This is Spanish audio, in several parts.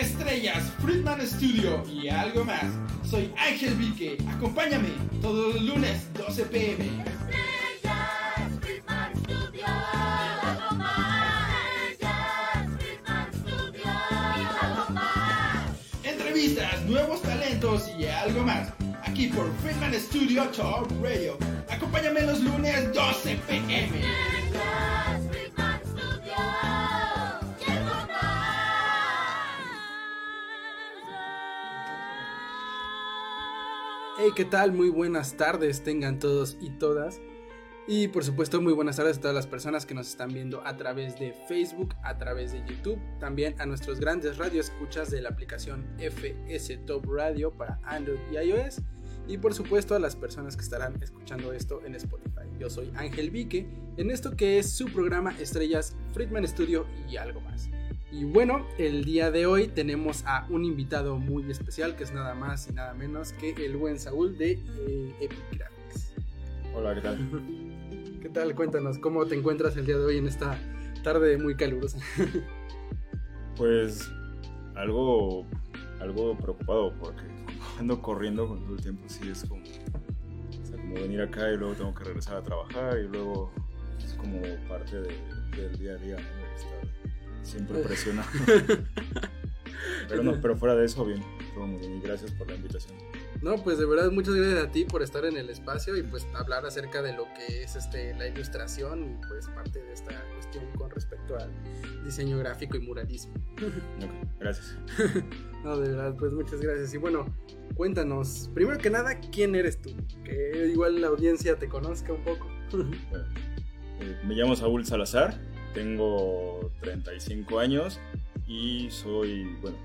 estrellas, Friedman Studio y algo más. Soy Ángel Vique. Acompáñame todos los lunes 12 pm. Estrellas, Friedman Studio, y algo más. Estrellas, Friedman Studio, y algo más. Entrevistas, nuevos talentos y algo más. Aquí por Friedman Studio Talk Radio. Acompáñame los lunes 12 pm. ¿Qué tal? Muy buenas tardes tengan todos y todas. Y por supuesto, muy buenas tardes a todas las personas que nos están viendo a través de Facebook, a través de YouTube, también a nuestros grandes radioescuchas de la aplicación FS Top Radio para Android y iOS. Y por supuesto a las personas que estarán escuchando esto en Spotify. Yo soy Ángel Vique, en esto que es su programa Estrellas Friedman Studio y algo más. Y bueno, el día de hoy tenemos a un invitado muy especial que es nada más y nada menos que el buen Saúl de eh, Epic Graphics. Hola, ¿qué tal? ¿Qué tal? Cuéntanos, ¿cómo te encuentras el día de hoy en esta tarde muy calurosa? Pues algo, algo preocupado porque ando corriendo con todo el tiempo, sí es como, o sea, como venir acá y luego tengo que regresar a trabajar y luego es como parte de- del día a día, ¿no? Siempre presionado. pero no, pero fuera de eso, bien, todo muy bien y gracias por la invitación. No, pues de verdad muchas gracias a ti por estar en el espacio y pues hablar acerca de lo que es este la ilustración y pues parte de esta cuestión con respecto al diseño gráfico y muralismo. Ok, gracias. No, de verdad, pues muchas gracias. Y bueno, cuéntanos, primero que nada, ¿quién eres tú? Que igual la audiencia te conozca un poco. Bueno, eh, me llamo Saúl Salazar, tengo 35 años y soy, bueno,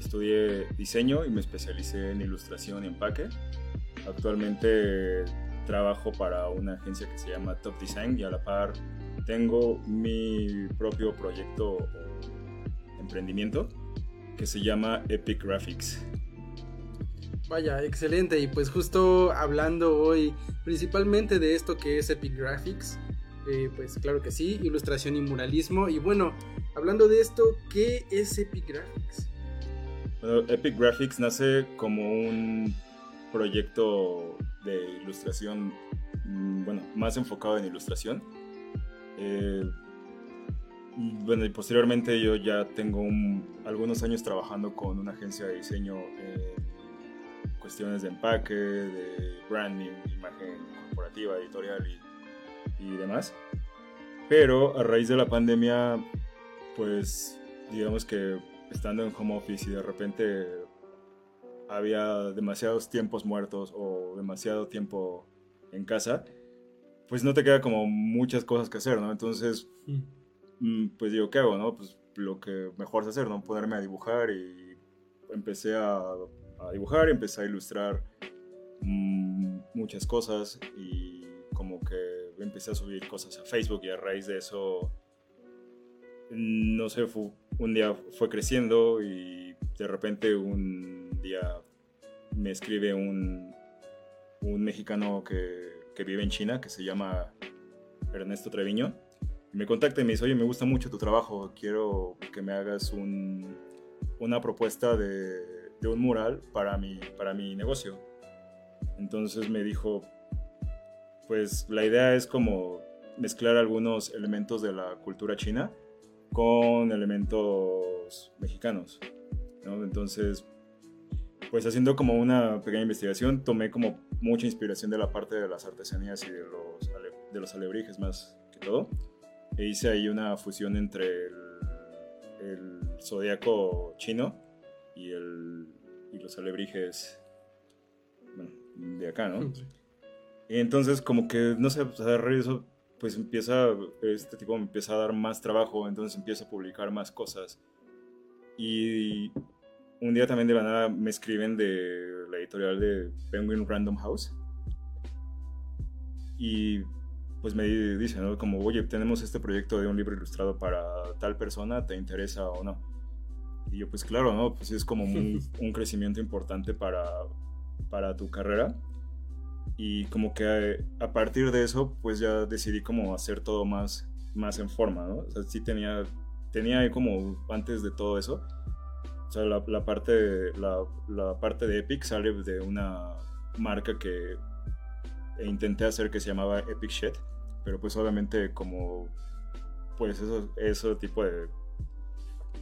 estudié diseño y me especialicé en ilustración y empaque. Actualmente trabajo para una agencia que se llama Top Design y a la par tengo mi propio proyecto o emprendimiento que se llama Epic Graphics. Vaya, excelente. Y pues justo hablando hoy principalmente de esto que es Epic Graphics, eh, pues claro que sí, ilustración y muralismo. Y bueno, hablando de esto, ¿qué es Epic Graphics? Bueno, Epic Graphics nace como un proyecto de ilustración, mm, bueno, más enfocado en ilustración. Eh, bueno, y posteriormente yo ya tengo un- algunos años trabajando con una agencia de diseño en cuestiones de empaque, de branding, imagen corporativa, editorial y, y demás. Pero a raíz de la pandemia, pues digamos que estando en home office y de repente había demasiados tiempos muertos o demasiado tiempo en casa, pues no te queda como muchas cosas que hacer, ¿no? Entonces, mm, pues digo, ¿qué hago, no? Pues lo que mejor es hacer, ¿no? Ponerme a dibujar y empecé a, a dibujar y empecé a ilustrar mm, muchas cosas y como que empecé a subir cosas a Facebook y a raíz de eso no sé, fu- un día fue creciendo y de repente un día me escribe un, un mexicano que, que vive en China, que se llama Ernesto Treviño. Me contacta y me dice, oye, me gusta mucho tu trabajo, quiero que me hagas un- una propuesta de, de un mural para mi, para mi negocio. Entonces me dijo, pues la idea es como mezclar algunos elementos de la cultura china con elementos mexicanos. ¿no? Entonces, pues haciendo como una pequeña investigación, tomé como mucha inspiración de la parte de las artesanías y de los, de los alebrijes más que todo. E hice ahí una fusión entre el, zodiaco chino y, el, y los alebrijes de acá, ¿no? Y entonces como que, no sé, pues, a raíz de eso, pues empieza, este tipo me empieza a dar más trabajo, entonces empieza a publicar más cosas. Y un día también de la nada me escriben de la editorial de Penguin Random House. Y pues me dicen, ¿no? Como, oye, tenemos este proyecto de un libro ilustrado para tal persona, ¿te interesa o no? Y yo, pues claro, ¿no? Pues es como un, un crecimiento importante para, para tu carrera. Y como que a partir de eso, pues ya decidí como hacer todo más, más en forma, ¿no? O sea, sí tenía, tenía como antes de todo eso, O sea, la, parte, la parte de Epic sale de una marca que intenté hacer que se llamaba Epic Shed, pero pues obviamente como pues eso, eso tipo de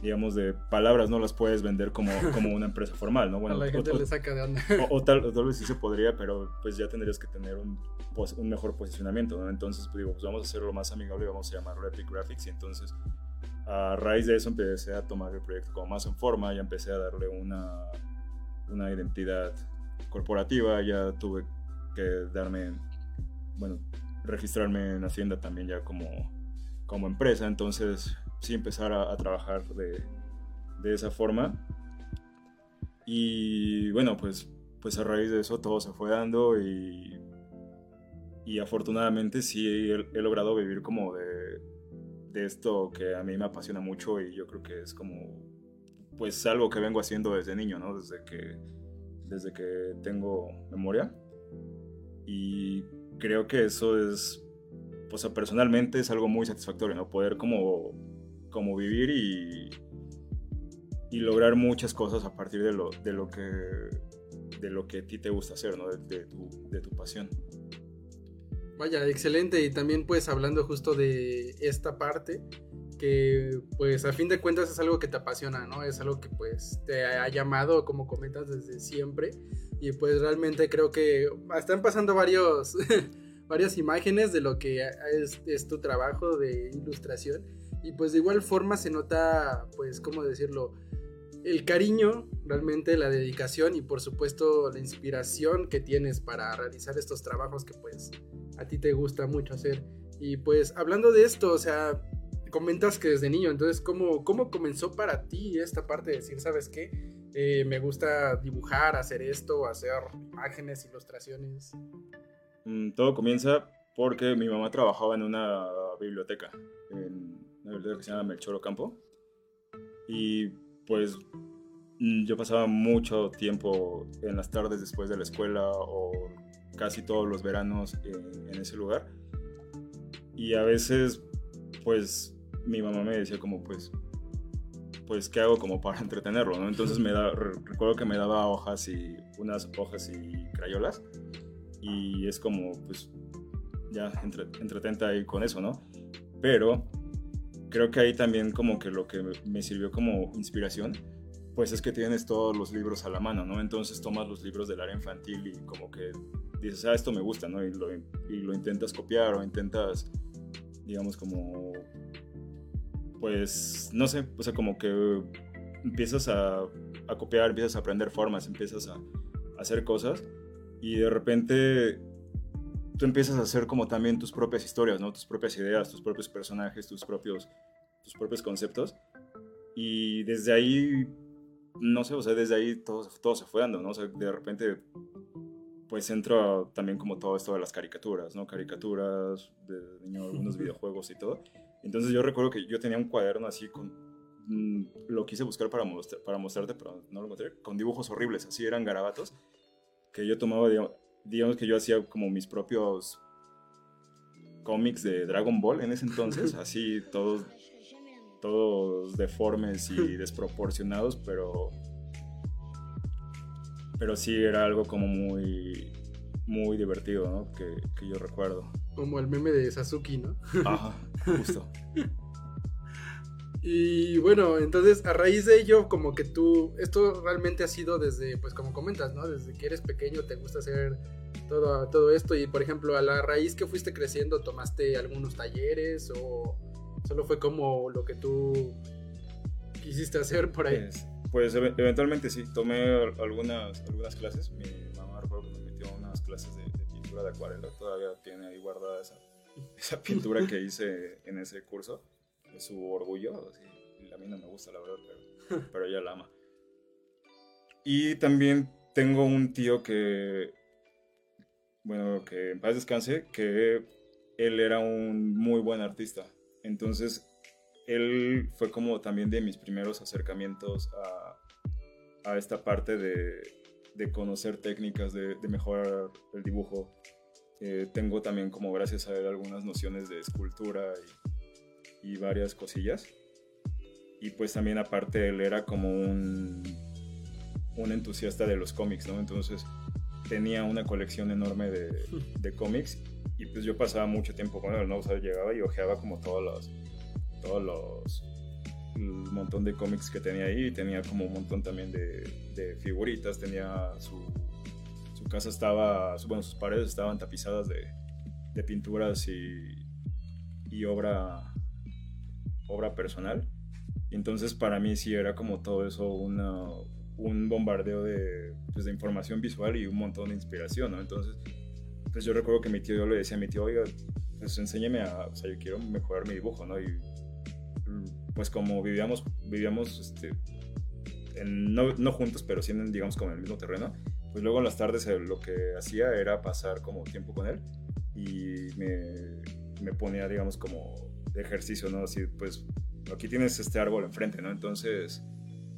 digamos de palabras no las puedes vender como, como una empresa formal, ¿no? a Bueno, la gente o- le saca de onda. o, o tal, o tal vez sí se podría, pero pues ya tendrías que tener un, pos- un mejor posicionamiento, ¿no? Entonces, pues digo, pues vamos a hacerlo más amigable y vamos a llamarlo Epic Graphics. Y entonces, a raíz de eso, empecé a tomar el proyecto como más en forma, ya empecé a darle una, una identidad corporativa, ya tuve que darme, bueno, registrarme en Hacienda también ya como, como empresa. Entonces, sí empezar a, trabajar de, de esa forma. Y bueno, pues, pues a raíz de eso todo se fue dando y, y afortunadamente sí he, he logrado vivir como de, de esto que a mí me apasiona mucho y yo creo que es como pues algo que vengo haciendo desde niño, ¿no? Desde que, desde que tengo memoria. Y creo que eso es, pues personalmente es algo muy satisfactorio, ¿no? Poder como, como vivir y, y lograr muchas cosas a partir de lo, de lo que de lo que a ti te gusta hacer, ¿no? De, tu, de tu pasión. Vaya, excelente. Y también pues hablando justo de esta parte, que pues a fin de cuentas es algo que te apasiona, ¿no? Es algo que pues te ha llamado, como comentas, desde siempre. Y pues realmente creo que están pasando varios, varias imágenes de lo que es, es tu trabajo de ilustración. Y pues de igual forma se nota, pues, ¿cómo decirlo? El cariño, realmente la dedicación y por supuesto la inspiración que tienes para realizar estos trabajos que pues a ti te gusta mucho hacer. Y pues hablando de esto, o sea, comentas que desde niño, entonces, ¿cómo, cómo comenzó para ti esta parte de decir, sabes qué? Eh, me gusta dibujar, hacer esto, hacer imágenes, ilustraciones. Mm, Todo comienza porque mi mamá trabajaba en una biblioteca, que se llama Melchor Ocampo. Y pues mm, yo pasaba mucho tiempo en las tardes después de la escuela o casi todos los veranos en, en ese lugar. Y a veces, pues mi mamá me decía como, pues, pues, ¿qué hago como para entretenerlo? ¿no? Entonces me da, re- recuerdo que me daba hojas y unas hojas y crayolas y es como, pues, ya entre, entretente ahí con eso, ¿no? Pero creo que ahí también como que lo que me- sirvió como inspiración, pues es que tienes todos los libros a la mano, ¿no? Entonces tomas los libros del área infantil y como que dices, ah, esto me gusta, ¿no? Y lo, y lo intentas copiar o intentas, digamos, como, pues, no sé, o sea, como que empiezas a, a copiar, empiezas a aprender formas, empiezas a, a hacer cosas y de repente tú empiezas a hacer como también tus propias historias, ¿no? Tus propias ideas, tus propios personajes, tus propios, tus propios conceptos. Y desde ahí, no sé, o sea, desde ahí todo, todo se fue dando, ¿no? O sea, de repente, pues entra también como todo esto de las caricaturas, ¿no? Caricaturas, de niño, algunos videojuegos y todo. Entonces yo recuerdo que yo tenía un cuaderno así con... mm, Lo quise buscar para, mostrar, para mostrarte, pero no lo encontré. Con dibujos horribles, así eran garabatos. Que yo tomaba, digamos, digamos que yo hacía como mis propios cómics de Dragon Ball en ese entonces, así todos, todos deformes y desproporcionados, pero, pero sí era algo como muy, muy divertido, ¿no? Que, que yo recuerdo. Como el meme de Sasuke, ¿no? Ajá, justo. Y bueno, entonces a raíz de ello, como que tú, esto realmente ha sido desde, pues como comentas, ¿no? Desde que eres pequeño te gusta hacer todo, todo esto y por ejemplo a la raíz que fuiste creciendo, ¿tomaste algunos talleres o solo fue como lo que tú quisiste hacer por ahí? Pues, pues eve- eventualmente sí, tomé al- algunas, algunas clases. Mi mamá recuerdo que me metió unas clases de, de pintura de acuarela. Todavía tiene ahí guardada esa, esa pintura que hice en ese curso. Su orgullo. así, a mí no me gusta, la verdad, pero, pero ella la ama. Y también tengo un tío que, bueno, que en paz descanse, que él era un muy buen artista. Entonces, él fue como también de mis primeros acercamientos a, a esta parte de, de conocer técnicas, de, de mejorar el dibujo. Eh, tengo también como gracias a él algunas nociones de escultura y, y varias cosillas. Y pues también aparte él era como un, un entusiasta de los cómics, ¿no? Entonces tenía una colección enorme de, de cómics y pues yo pasaba mucho tiempo con él, ¿no? O sea, llegaba y ojeaba como todos los, todos los, montón de cómics que tenía ahí, tenía como un montón también de, de figuritas, tenía su, su casa estaba, bueno, sus paredes estaban tapizadas de, de pinturas y, y obra, obra personal. Entonces para mí sí era como todo eso una, un bombardeo de, pues, de información visual y un montón de inspiración, ¿no? Entonces, pues yo recuerdo que mi tío, yo le decía a mi tío, oiga, pues enséñeme a, o sea, yo quiero mejorar mi dibujo, ¿no? Y pues como vivíamos, vivíamos, este, no, no juntos, pero sí en, digamos, como en el mismo terreno, pues luego en las tardes eh, lo que hacía era pasar como tiempo con él y me, me ponía, digamos, como ejercicio, ¿no? Así, pues aquí tienes este árbol enfrente, ¿no? Entonces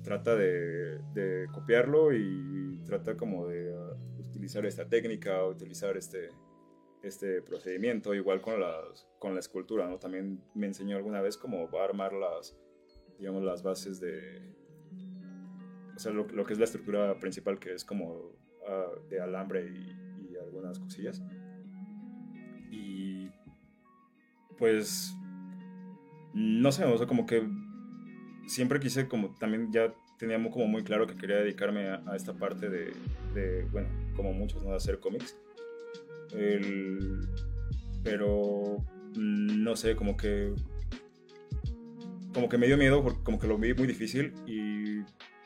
trata de, copiarlo y trata como de uh, utilizar esta técnica, utilizar este, este procedimiento, igual con, las, con la escultura, ¿no? También me enseñó alguna vez cómo va a armar las, digamos, las bases de, o sea, lo, que es la estructura principal, que es como ah, de alambre y, y algunas cosillas. Y pues, no sé, o sea, como que siempre quise, como también ya teníamos como muy claro que quería dedicarme a, esta parte de, bueno, como muchos, ¿no? De hacer cómics. Pero, no sé, como que como que me dio miedo, porque como que lo vi muy difícil y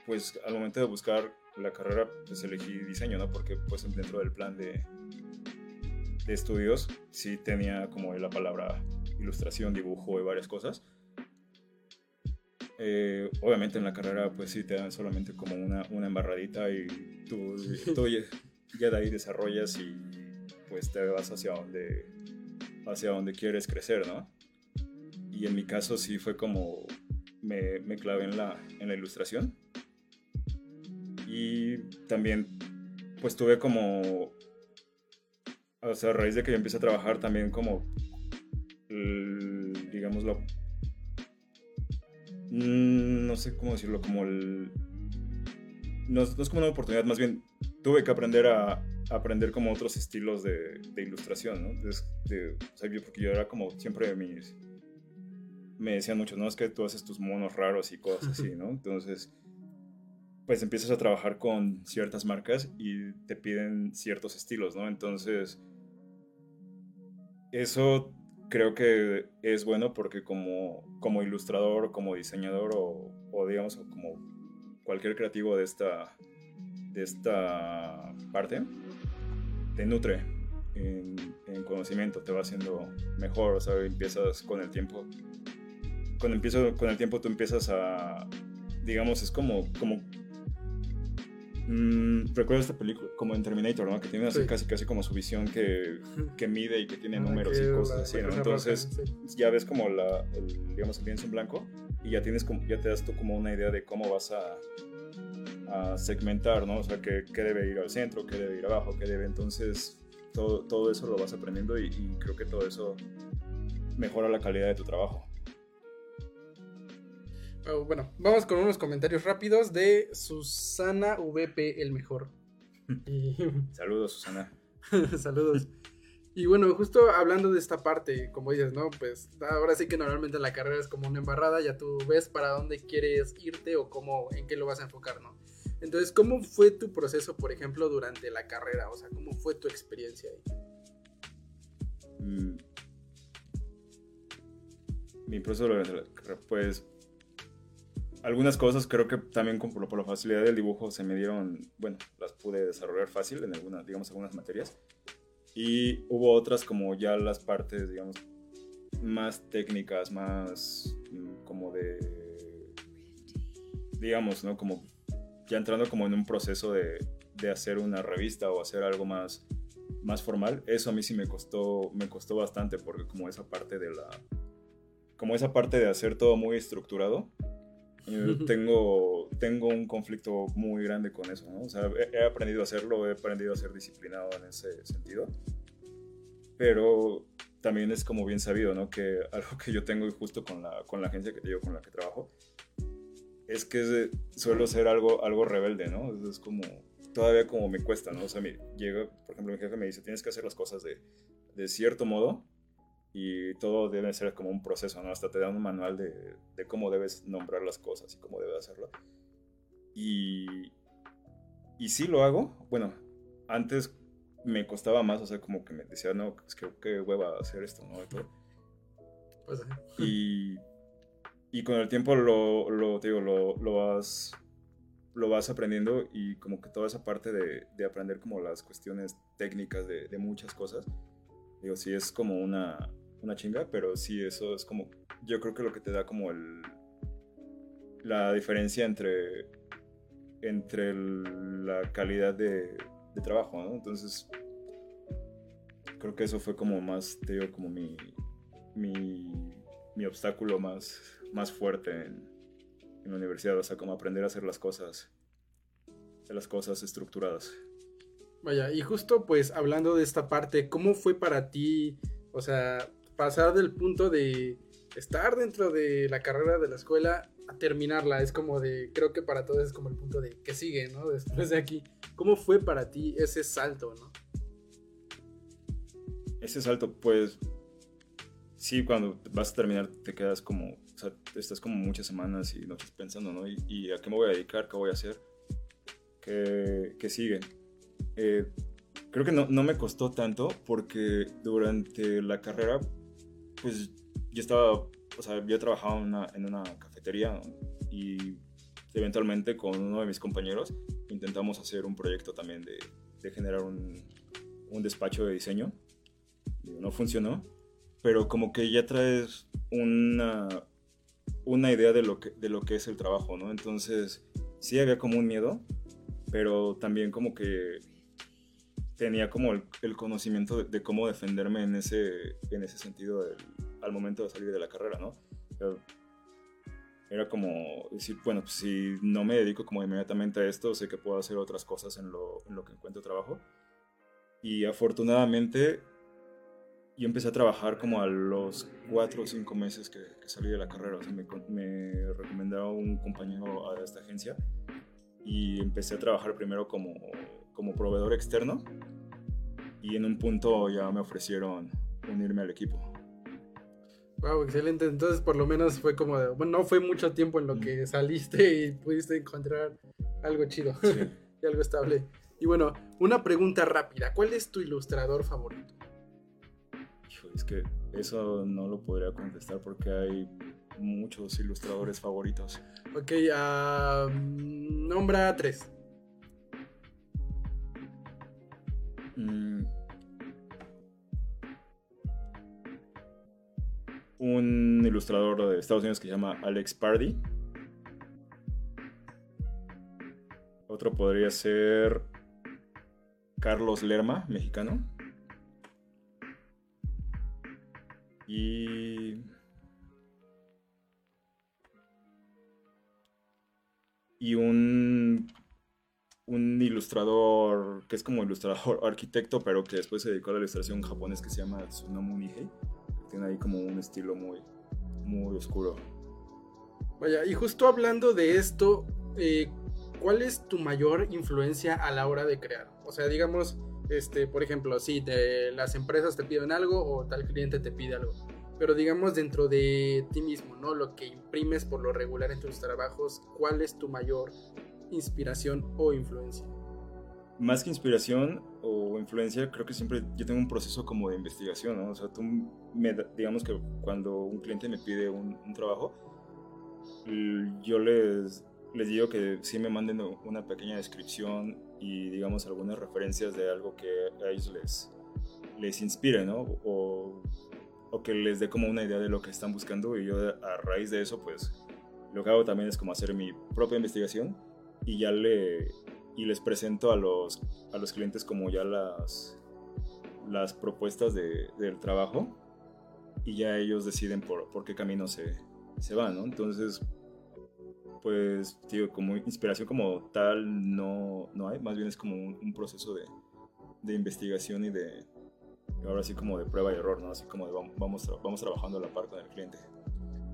pues al momento de buscar la carrera pues elegí diseño, ¿no? Porque pues dentro del plan de, de estudios sí tenía como la palabra ilustración, dibujo y varias cosas. Eh, obviamente en la carrera pues sí te dan solamente como una, una embarradita y tú, tú ya, ya de ahí desarrollas y pues te vas hacia donde, hacia donde quieres crecer, ¿no? Y en mi caso sí fue como me, me clavé en la, en la ilustración. Y también pues tuve como, o sea, a raíz de que yo empecé a trabajar también como, el- digámoslo, mm, no sé cómo decirlo, como el... No, es- no es como una oportunidad, más bien tuve que aprender a, a aprender como otros estilos de, de ilustración, ¿no? Entonces, de- o sea, yo- porque yo era como siempre mis... Me decían mucho, no, es que tú haces tus monos raros y cosas así, ¿no? Entonces, pues empiezas a trabajar con ciertas marcas y te piden ciertos estilos, ¿no? Entonces, eso creo que es bueno porque como, como ilustrador, como diseñador o, o digamos como cualquier creativo de esta, de esta parte, te nutre en, en conocimiento, te va haciendo mejor, o sea, empiezas con el tiempo, cuando empiezo con el tiempo tú empiezas a, digamos, es como, como Mm, recuerdo esta película como en Terminator, ¿no? Que tiene así Sí. casi casi como su visión que, que mide y que tiene Ah, números que y cosas así, ¿no? Entonces sí. ya ves como la, el, digamos, el lienzo en blanco y ya tienes como, ya te das tú como una idea de cómo vas a, a segmentar, ¿no? O sea, qué, qué debe ir al centro, qué debe ir abajo, qué debe, entonces todo, todo eso lo vas aprendiendo y, y creo que todo eso mejora la calidad de tu trabajo. Oh, bueno, vamos con unos comentarios rápidos de Susana VP, el mejor. Y- Saludos, Susana. Saludos. Y bueno, justo hablando de esta parte, como dices, ¿no? Pues ahora sí que normalmente la carrera es como una embarrada, ya tú ves para dónde quieres irte o cómo, en qué lo vas a enfocar, ¿no? Entonces, ¿cómo fue tu proceso, por ejemplo, durante la carrera? O sea, ¿cómo fue tu experiencia ahí? Mm. Mi proceso durante la carrera, pues algunas cosas creo que también con- por, por la facilidad del dibujo se me dieron, bueno, las pude desarrollar fácil en algunas, digamos, algunas materias. Y hubo otras como ya las partes, digamos, más técnicas, más mm, como de, digamos, ¿no? Como ya entrando como en un proceso de, de hacer una revista o hacer algo más, más formal, eso a mí sí me costó, me costó bastante porque como esa parte de la, como esa parte de hacer todo muy estructurado, tengo, tengo un conflicto muy grande con eso, ¿no? O sea, he, aprendido a hacerlo, he aprendido a ser disciplinado en ese sentido, pero también es como bien sabido, ¿no? Que algo que yo tengo y justo con la, con la agencia que te digo, con la que trabajo, es que suelo ser algo, algo rebelde, ¿no? Es, como, todavía como me cuesta, ¿no? O sea, me llega, por ejemplo, mi jefe me dice, tienes que hacer las cosas de, de cierto modo y todo debe ser como un proceso, ¿no? Hasta te dan un manual de, de cómo debes nombrar las cosas y cómo debes hacerlo. Y, y sí lo hago. Bueno, antes me costaba más, o sea, como que me decía, no, es que qué hueva hacer esto, ¿no? Y todo. Pues, Y, y con el tiempo lo, lo, te digo, lo, lo vas lo vas aprendiendo y como que toda esa parte de, de aprender como las cuestiones técnicas de, de muchas cosas, digo, sí es como una, una chinga, pero sí eso es como, yo creo que lo que te da como el, la diferencia entre, entre la calidad de, de trabajo, ¿no? Entonces, creo que eso fue como más, te digo, como mi, mi, mi obstáculo más, más fuerte en, en la universidad, o sea, como aprender a hacer las cosas, hacer las cosas estructuradas. Vaya, y justo pues hablando de esta parte, ¿cómo fue para ti, o sea, pasar del punto de estar dentro de la carrera de la escuela a terminarla? Es como de, creo que para todos es como el punto de que sigue, ¿no? Después de aquí, ¿cómo fue para ti ese salto, ¿no? Ese salto, pues, sí, cuando vas a terminar te quedas como, o sea, estás como muchas semanas y noches pensando, ¿no? ¿Y, y a qué me voy a dedicar? ¿Qué voy a hacer? ¿Qué, qué sigue? Eh, creo que no, no me costó tanto porque durante la carrera, pues, yo estaba, o sea, yo trabajaba una, en una cafetería y eventualmente con uno de mis compañeros intentamos hacer un proyecto también de, de generar un, un despacho de diseño. No funcionó, pero como que ya traes una, una idea de lo, que, de lo que es el trabajo, ¿no? Entonces, sí había como un miedo, pero también como que tenía como el, el conocimiento de, de cómo defenderme en ese, en ese sentido del- al momento de salir de la carrera, ¿no? Era como decir, bueno, pues si no me dedico como inmediatamente a esto, sé que puedo hacer otras cosas en lo, en lo que encuentro trabajo. Y afortunadamente yo empecé a trabajar como a los cuatro o cinco meses que, que salí de la carrera. O sea, me, me recomendó un compañero a esta agencia y empecé a trabajar primero como, como proveedor externo y en un punto ya me ofrecieron unirme al equipo. Wow, excelente. Entonces, por lo menos fue como, de- bueno, no fue mucho tiempo en lo que saliste y pudiste encontrar algo chido Sí. y algo estable. Y bueno, una pregunta rápida. ¿Cuál es tu ilustrador favorito? Hijo, Es que eso no lo podría contestar porque hay muchos ilustradores favoritos. Ok, mm, nombra tres. Mm. Un ilustrador de Estados Unidos que se llama Alex Pardy. Otro podría ser Carlos Lerma, mexicano. Y... Y un un ilustrador que es como ilustrador arquitecto, pero que después se dedicó a la ilustración japonés que se llama Tsunomu Nihei. Tiene ahí como un estilo muy, muy oscuro. Vaya, y justo hablando de esto, eh, ¿cuál es tu mayor influencia a la hora de crear? O sea, digamos, este, por ejemplo, si las empresas te piden algo o tal cliente te pide algo. Pero digamos dentro de ti mismo, ¿no? Lo que imprimes por lo regular en tus trabajos, ¿cuál es tu mayor inspiración o influencia? Más que inspiración o influencia, creo que siempre yo tengo un proceso como de investigación, ¿no? O sea, tú me, digamos que cuando un cliente me pide un, un trabajo, yo les, les digo que sí me manden una pequeña descripción y digamos algunas referencias de algo que a ellos les, les inspire, ¿no? O, o que les dé como una idea de lo que están buscando y yo a raíz de eso, pues lo que hago también es como hacer mi propia investigación y ya le y les presento a los a los clientes como ya las las propuestas de- del trabajo y ya ellos deciden por, por qué camino se, se van, ¿no? Entonces, pues, digo, como inspiración como tal no, no hay, más bien es como un, un proceso de, de investigación y de, ahora sí como de prueba y error, ¿no? Así como de vamos, vamos, tra- vamos trabajando a la par con el cliente.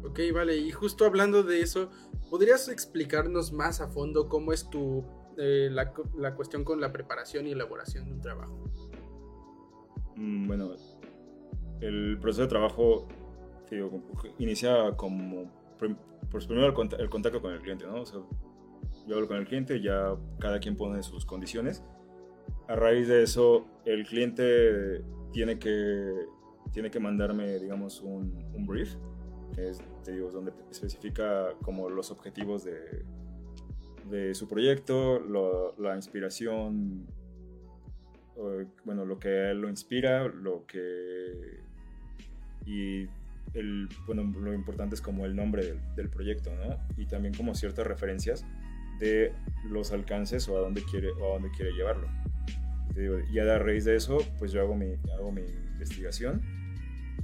Ok, vale, y justo hablando de eso, ¿podrías explicarnos más a fondo cómo es tu eh, la, la cuestión con la preparación y elaboración de un trabajo? Mm, Bueno, el proceso de trabajo digo, inicia como pues primero el, cont- el contacto con el cliente, ¿no? O sea, yo hablo con el cliente, ya cada quien pone sus condiciones. A raíz de eso, el cliente tiene que, tiene que mandarme, digamos, un, un brief, es, te digo, donde especifica como los objetivos de, de su proyecto, la inspiración, bueno, lo que lo inspira, lo que... Y el, bueno, lo importante es como el nombre del, del proyecto, ¿no? Y también como ciertas referencias de los alcances o a dónde quiere, o a dónde quiere llevarlo. Ya a raíz de eso, pues yo hago mi, hago mi investigación,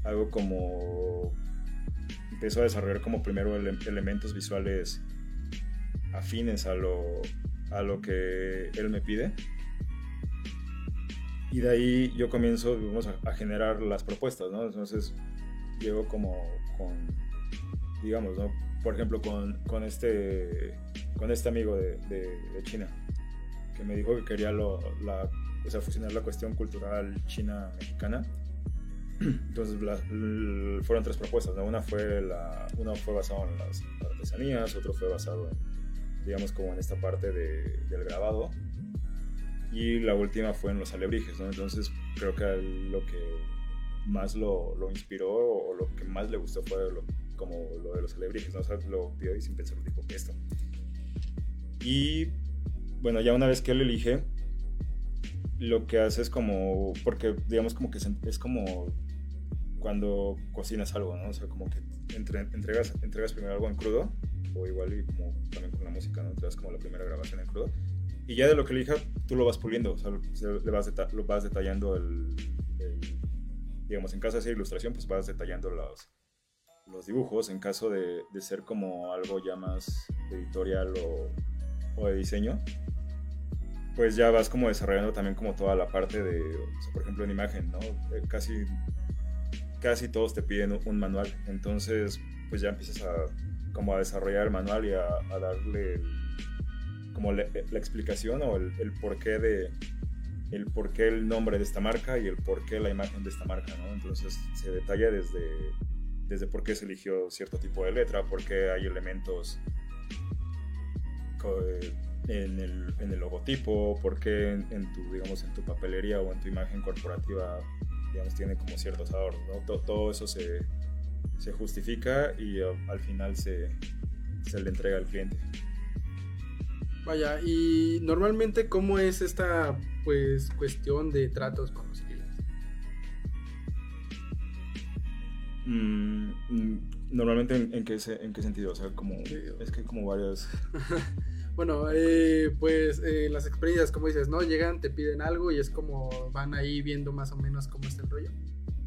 hago como... Empiezo a desarrollar como primero ele- elementos visuales afines a lo, a lo que él me pide. Y de ahí yo comienzo digamos, a, a generar las propuestas, ¿no? Entonces llego como con, digamos, ¿no? Por ejemplo, con, con este, con este amigo de, de- de China, que me dijo que quería lo, la, o sea, fusionar la cuestión cultural china-mexicana. Entonces la- l- fueron tres propuestas, ¿no? Una fue, la, una fue basada en las artesanías, otro fue basado en, digamos, como en esta parte de- del grabado. Y la última fue en los alebrijes, ¿no? Entonces creo que lo que más lo, lo inspiró o lo que más le gustó fue lo, como lo de los alebrijes, ¿no? O sea, lo vio y sin pensar dijo esto. Y bueno, ya una vez que él elige, lo que hace es como, porque digamos como que es como cuando cocinas algo, ¿no? O sea, como que entre- entregas, entregas primero algo en crudo, o igual y como también con la música, ¿no? Entregas como la primera grabación en crudo, y ya de lo que elija, tú lo vas puliendo, o sea, le vas, lo vas detallando el, el- digamos, en caso de ser ilustración, pues vas detallando los, los dibujos, en caso de, de ser como algo ya más editorial o, o de diseño, pues ya vas como desarrollando también como toda la parte de, o sea, por ejemplo, en imagen, ¿no? Eh, casi, casi todos te piden un- manual, entonces pues ya empiezas a como a desarrollar el manual y a, darle como la, explicación o el, el porqué de el porqué el nombre de esta marca y el porqué la imagen de esta marca. Entonces se detalla desde, desde por qué se eligió cierto tipo de letra, por qué hay elementos eh, en el, en el logotipo, por qué en tu, digamos, en tu papelería o en tu imagen corporativa, digamos, tiene como ciertos adornos, ¿no? To- todo eso se, se justifica y uh, al final se, se le entrega al cliente. Vaya, y normalmente cómo es esta pues cuestión de tratos con los clientes. Mm, mm, normalmente en, en qué, en qué sentido, o sea, como Sí. es que hay como varias Bueno, eh, pues eh, las experiencias, como dices, ¿no? Llegan, te piden algo y es como van ahí viendo más o menos cómo está el rollo.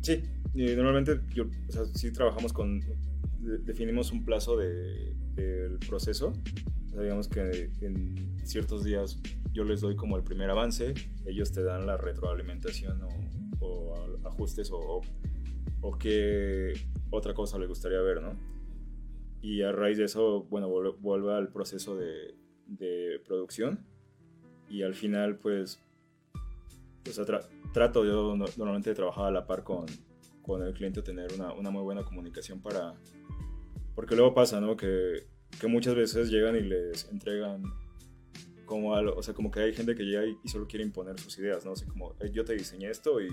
Sí, y normalmente yo, o sea, sí trabajamos con, de- definimos un plazo de- del proceso. O sea, digamos que en ciertos días yo les doy como el primer avance, ellos te dan la retroalimentación o, o ajustes o, o, o qué otra cosa les gustaría ver, ¿no? Y a raíz de eso, bueno, vuelve al proceso de, de producción y al final, pues, o sea, tra- trato yo no- normalmente de trabajar a la par con, con el cliente, tener una, una muy buena comunicación para... Porque luego pasa, ¿no? Que, que muchas veces llegan y les entregan como algo, o sea, como que hay gente que llega y, solo quiere imponer sus ideas, ¿no? Así como, "Eh, yo te diseñé esto y,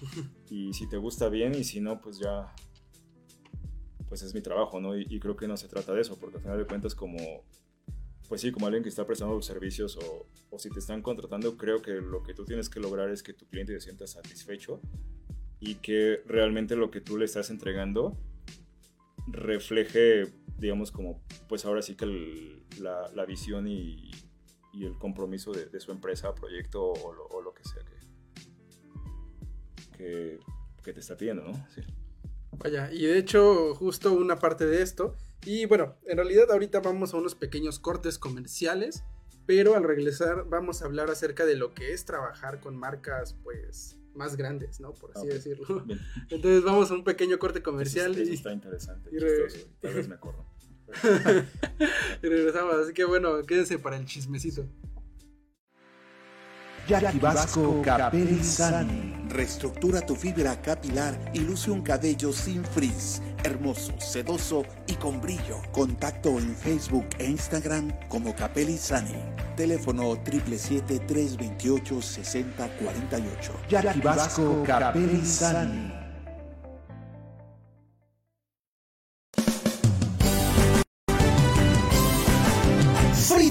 y si te gusta bien y si no, pues ya, pues es mi trabajo, ¿no? Y, y creo que no se trata de eso, porque al final de cuentas como, pues sí, como alguien que está prestando servicios o, o si te están contratando, creo que lo que tú tienes que lograr es que tu cliente se sienta satisfecho y que realmente lo que tú le estás entregando refleje, digamos, como, pues ahora sí que la, la visión y, y el compromiso de, de su empresa, proyecto o lo, o lo que sea que, que, que te está pidiendo, ¿no? Sí. Vaya, y de hecho, justo una parte de esto. Y bueno, en realidad ahorita vamos a unos pequeños cortes comerciales, pero al regresar vamos a hablar acerca de lo que es trabajar con marcas, pues, más grandes, ¿no? Por así decirlo. Bien. Entonces vamos a un pequeño corte comercial Eso, eso y, está interesante. y re- chistoso, Tal vez me acuerdo. y regresamos. Así que bueno, quédense para el chismecito. Jackie Vasco Capelli Sani. Reestructura tu fibra capilar y luce un cabello sin frizz, hermoso, sedoso y con brillo. Contacto en Facebook e Instagram como Capelli Sani. Teléfono 777-328-6048. Jackie Vasco Capelli Sani.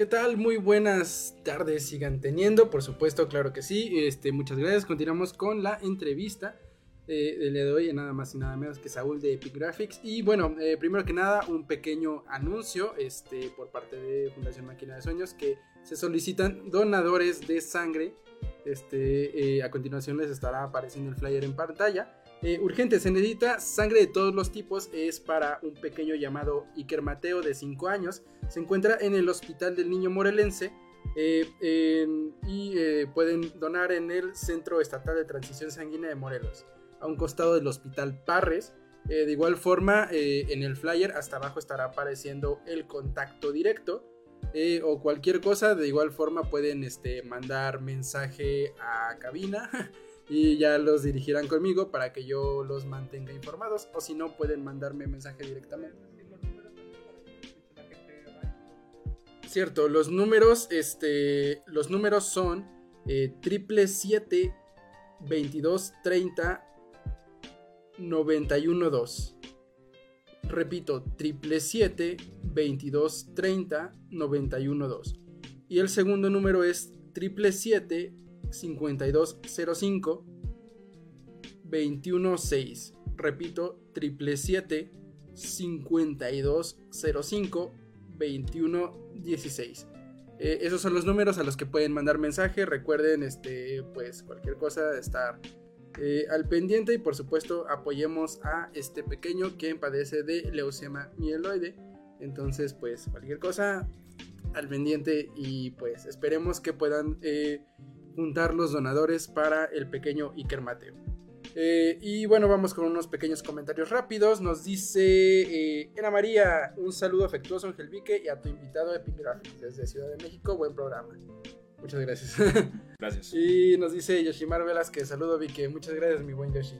¿Qué tal? Muy buenas tardes, sigan teniendo, por supuesto, claro que sí. Este, muchas gracias. Continuamos con la entrevista eh, del día nada más y nada menos que Saúl de Epic Graphics. Y bueno, eh, primero que nada, un pequeño anuncio este, por parte de Fundación Máquina de Sueños que se solicitan donadores de sangre. Este, eh, a continuación les estará apareciendo el flyer en pantalla. Eh, urgente, se necesita sangre de todos los tipos. Es para un pequeño llamado Iker Mateo de 5 años. Se encuentra en el Hospital del Niño Morelense. eh, y eh, pueden donar en el Centro Estatal de Transición Sanguínea de Morelos, a un costado del Hospital Parres. De igual forma, en el flyer hasta abajo estará apareciendo el contacto directo. o cualquier cosa, de igual forma pueden este, mandar mensaje a cabina y ya los dirigirán conmigo para que yo los mantenga informados o si no pueden mandarme mensaje directamente. Cierto, los números, este, los números son eh, triple eh, 7 22 30 91 2. Repito, triple 7 22 30 91 2. Y el segundo número es triple 7 5205 216. Repito, 777 5205 2116. Eh, esos son los números a los que pueden mandar mensaje. Recuerden, este, pues cualquier cosa, estar eh, al pendiente y por supuesto apoyemos a este pequeño que padece de leucemia mieloide. Entonces, pues cualquier cosa, al pendiente y pues esperemos que puedan eh, juntar los donadores para el pequeño Iker Mateo. Eh, y bueno, vamos con unos pequeños comentarios rápidos. Nos dice eh, Ana María, un saludo afectuoso Ángel Vique y a tu invitado Epic Graphics desde Ciudad de México. Buen programa. Muchas gracias. Gracias. y nos dice Yoshimar Velasquez, saludo Vique. Muchas gracias, mi buen Yoshi.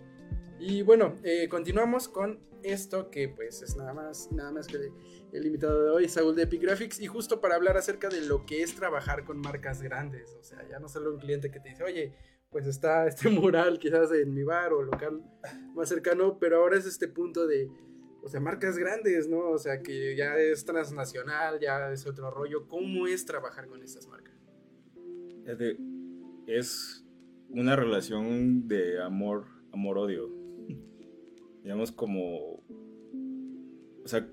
Y bueno, eh, continuamos con esto que pues es nada más, nada más que el invitado de hoy, Saúl de Epic Graphics, y justo para hablar acerca de lo que es trabajar con marcas grandes. O sea, ya no solo un cliente que te dice, oye, pues está este mural quizás en mi bar o local más cercano, pero ahora es este punto de, o sea, marcas grandes, ¿no? O sea, que ya es transnacional, ya es otro rollo. ¿Cómo es trabajar con estas marcas? Es, una relación de amor, amor-odio. Digamos como... O sea,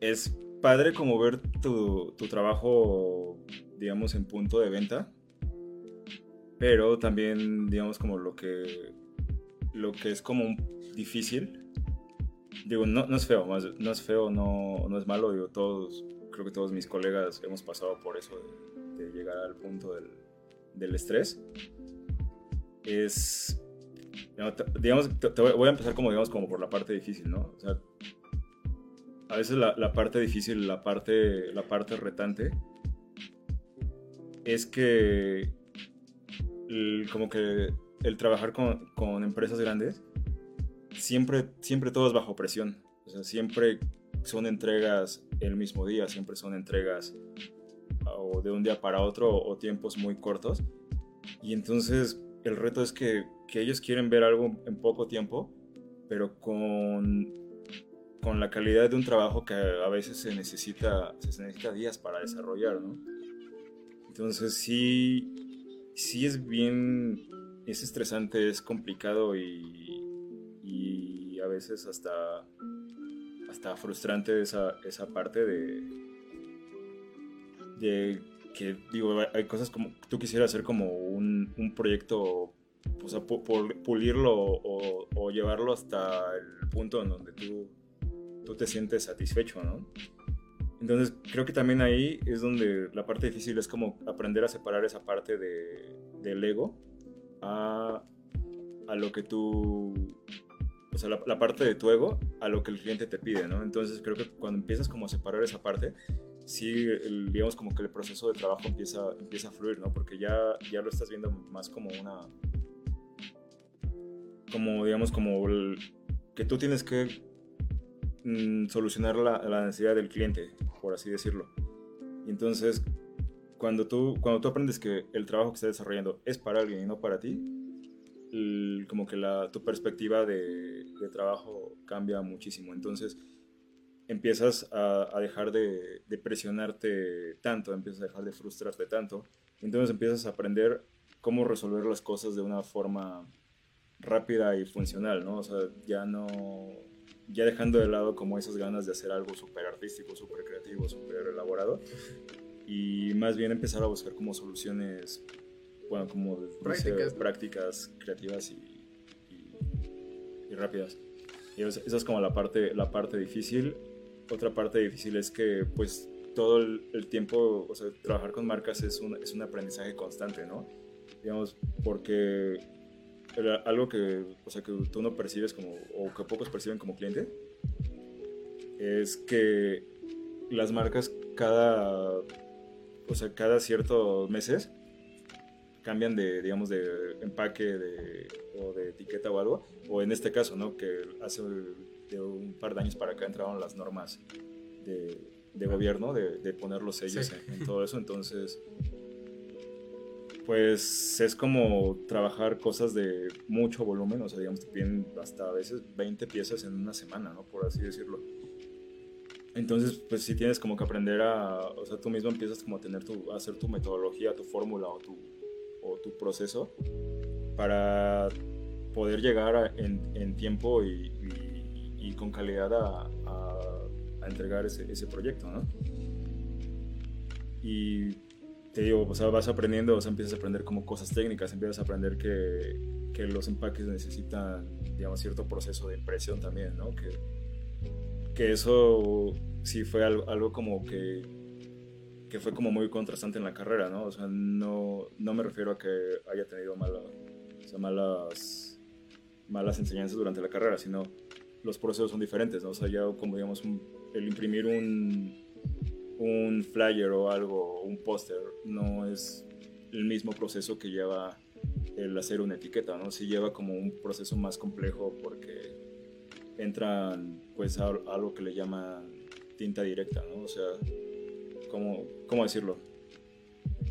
es padre como ver tu, tu trabajo, digamos, en punto de venta. Pero también, digamos, como lo que, lo que es como difícil. Digo, no, no es feo, no es feo, no, no es malo. Digo, todos, creo que todos mis colegas hemos pasado por eso de, de llegar al punto del, del estrés. Es, digamos, te- te voy a empezar como, digamos, como por la parte difícil, ¿no? O sea, a veces la, la parte difícil, la parte, la parte retante, es que el- como que el trabajar con, con empresas grandes, siempre, siempre todo es bajo presión. O sea, siempre son entregas el mismo día, siempre son entregas o de un día para otro o tiempos muy cortos. Y entonces el reto es que, que ellos quieren ver algo en poco tiempo, pero con, con la calidad de un trabajo que a veces se necesita, se necesita días para desarrollar, ¿no? Entonces sí, sí es bien, es estresante, es complicado y, y a veces hasta, hasta frustrante esa, esa parte de, de que, digo, hay cosas como, tú quisieras hacer como un, un proyecto, o sea, pu- pul- pulirlo o, o llevarlo hasta el punto en donde tú, tú te sientes satisfecho, ¿no? Entonces creo que también ahí es donde la parte difícil es como aprender a separar esa parte de, del ego a, a lo que tú, o sea, la, la parte de tu ego a lo que el cliente te pide, ¿no? Entonces creo que cuando empiezas como a separar esa parte, sí, el- digamos como que el proceso de trabajo empieza, empieza a fluir, ¿no? Porque ya, ya lo estás viendo más como una, como digamos como el- que tú tienes que mm, solucionar la, la necesidad del cliente, por así decirlo. Y entonces, cuando tú, cuando tú aprendes que el trabajo que estás desarrollando es para alguien y no para ti, el- como que la, tu perspectiva de, de trabajo cambia muchísimo. Entonces, empiezas a, a dejar de, de presionarte tanto, empiezas a dejar de frustrarte tanto. Entonces empiezas a aprender cómo resolver las cosas de una forma rápida y funcional, ¿no? O sea, ya no, ya dejando de lado como esas ganas de hacer algo súper artístico, súper creativo, súper elaborado, y más bien empezar a buscar como soluciones, bueno, como Prácticas. prácticas creativas y, y- y rápidas. Y esa es como la parte, la parte difícil. Otra parte difícil es que pues todo el, tiempo, o sea, trabajar con marcas es un, es un aprendizaje constante, ¿no? Digamos, porque algo que, o sea, que tú no percibes como, o que pocos perciben como cliente, es que las marcas cada, o sea, cada ciertos meses cambian de, digamos, de empaque de, o de etiqueta o algo, o en este caso, ¿no? Que hace de un par de años para acá entraron las normas de, de gobierno de, de poner los sellos Sí. en, en todo eso, entonces pues es como trabajar cosas de mucho volumen, o sea, digamos, te piden hasta a veces 20 piezas en una semana, ¿no? Por así decirlo. Entonces, pues sí tienes como que aprender a, o sea, tú mismo empiezas como a tener tu, a hacer tu metodología, tu fórmula o tu, o tu proceso para poder llegar a- en, en tiempo y, y- con calidad a, a- a entregar ese, ese proyecto, ¿no? Y te digo, o sea, vas aprendiendo, o sea, empiezas a aprender como cosas técnicas, empiezas a aprender que, que los empaques necesitan, digamos, cierto proceso de impresión también, ¿no? Que, que eso sí fue algo, algo como que, que fue como muy contrastante en la carrera, ¿no? O sea, no, no me refiero a que haya tenido mala, o sea, malas, malas enseñanzas durante la carrera, sino los procesos son diferentes, ¿no? O sea, ya como digamos, el imprimir un, un flyer o algo, un póster, no es el mismo proceso que lleva el hacer una etiqueta, ¿no? Sí lleva como un proceso más complejo porque entran pues algo que le llaman tinta directa, ¿no? O sea, ¿cómo, cómo decirlo?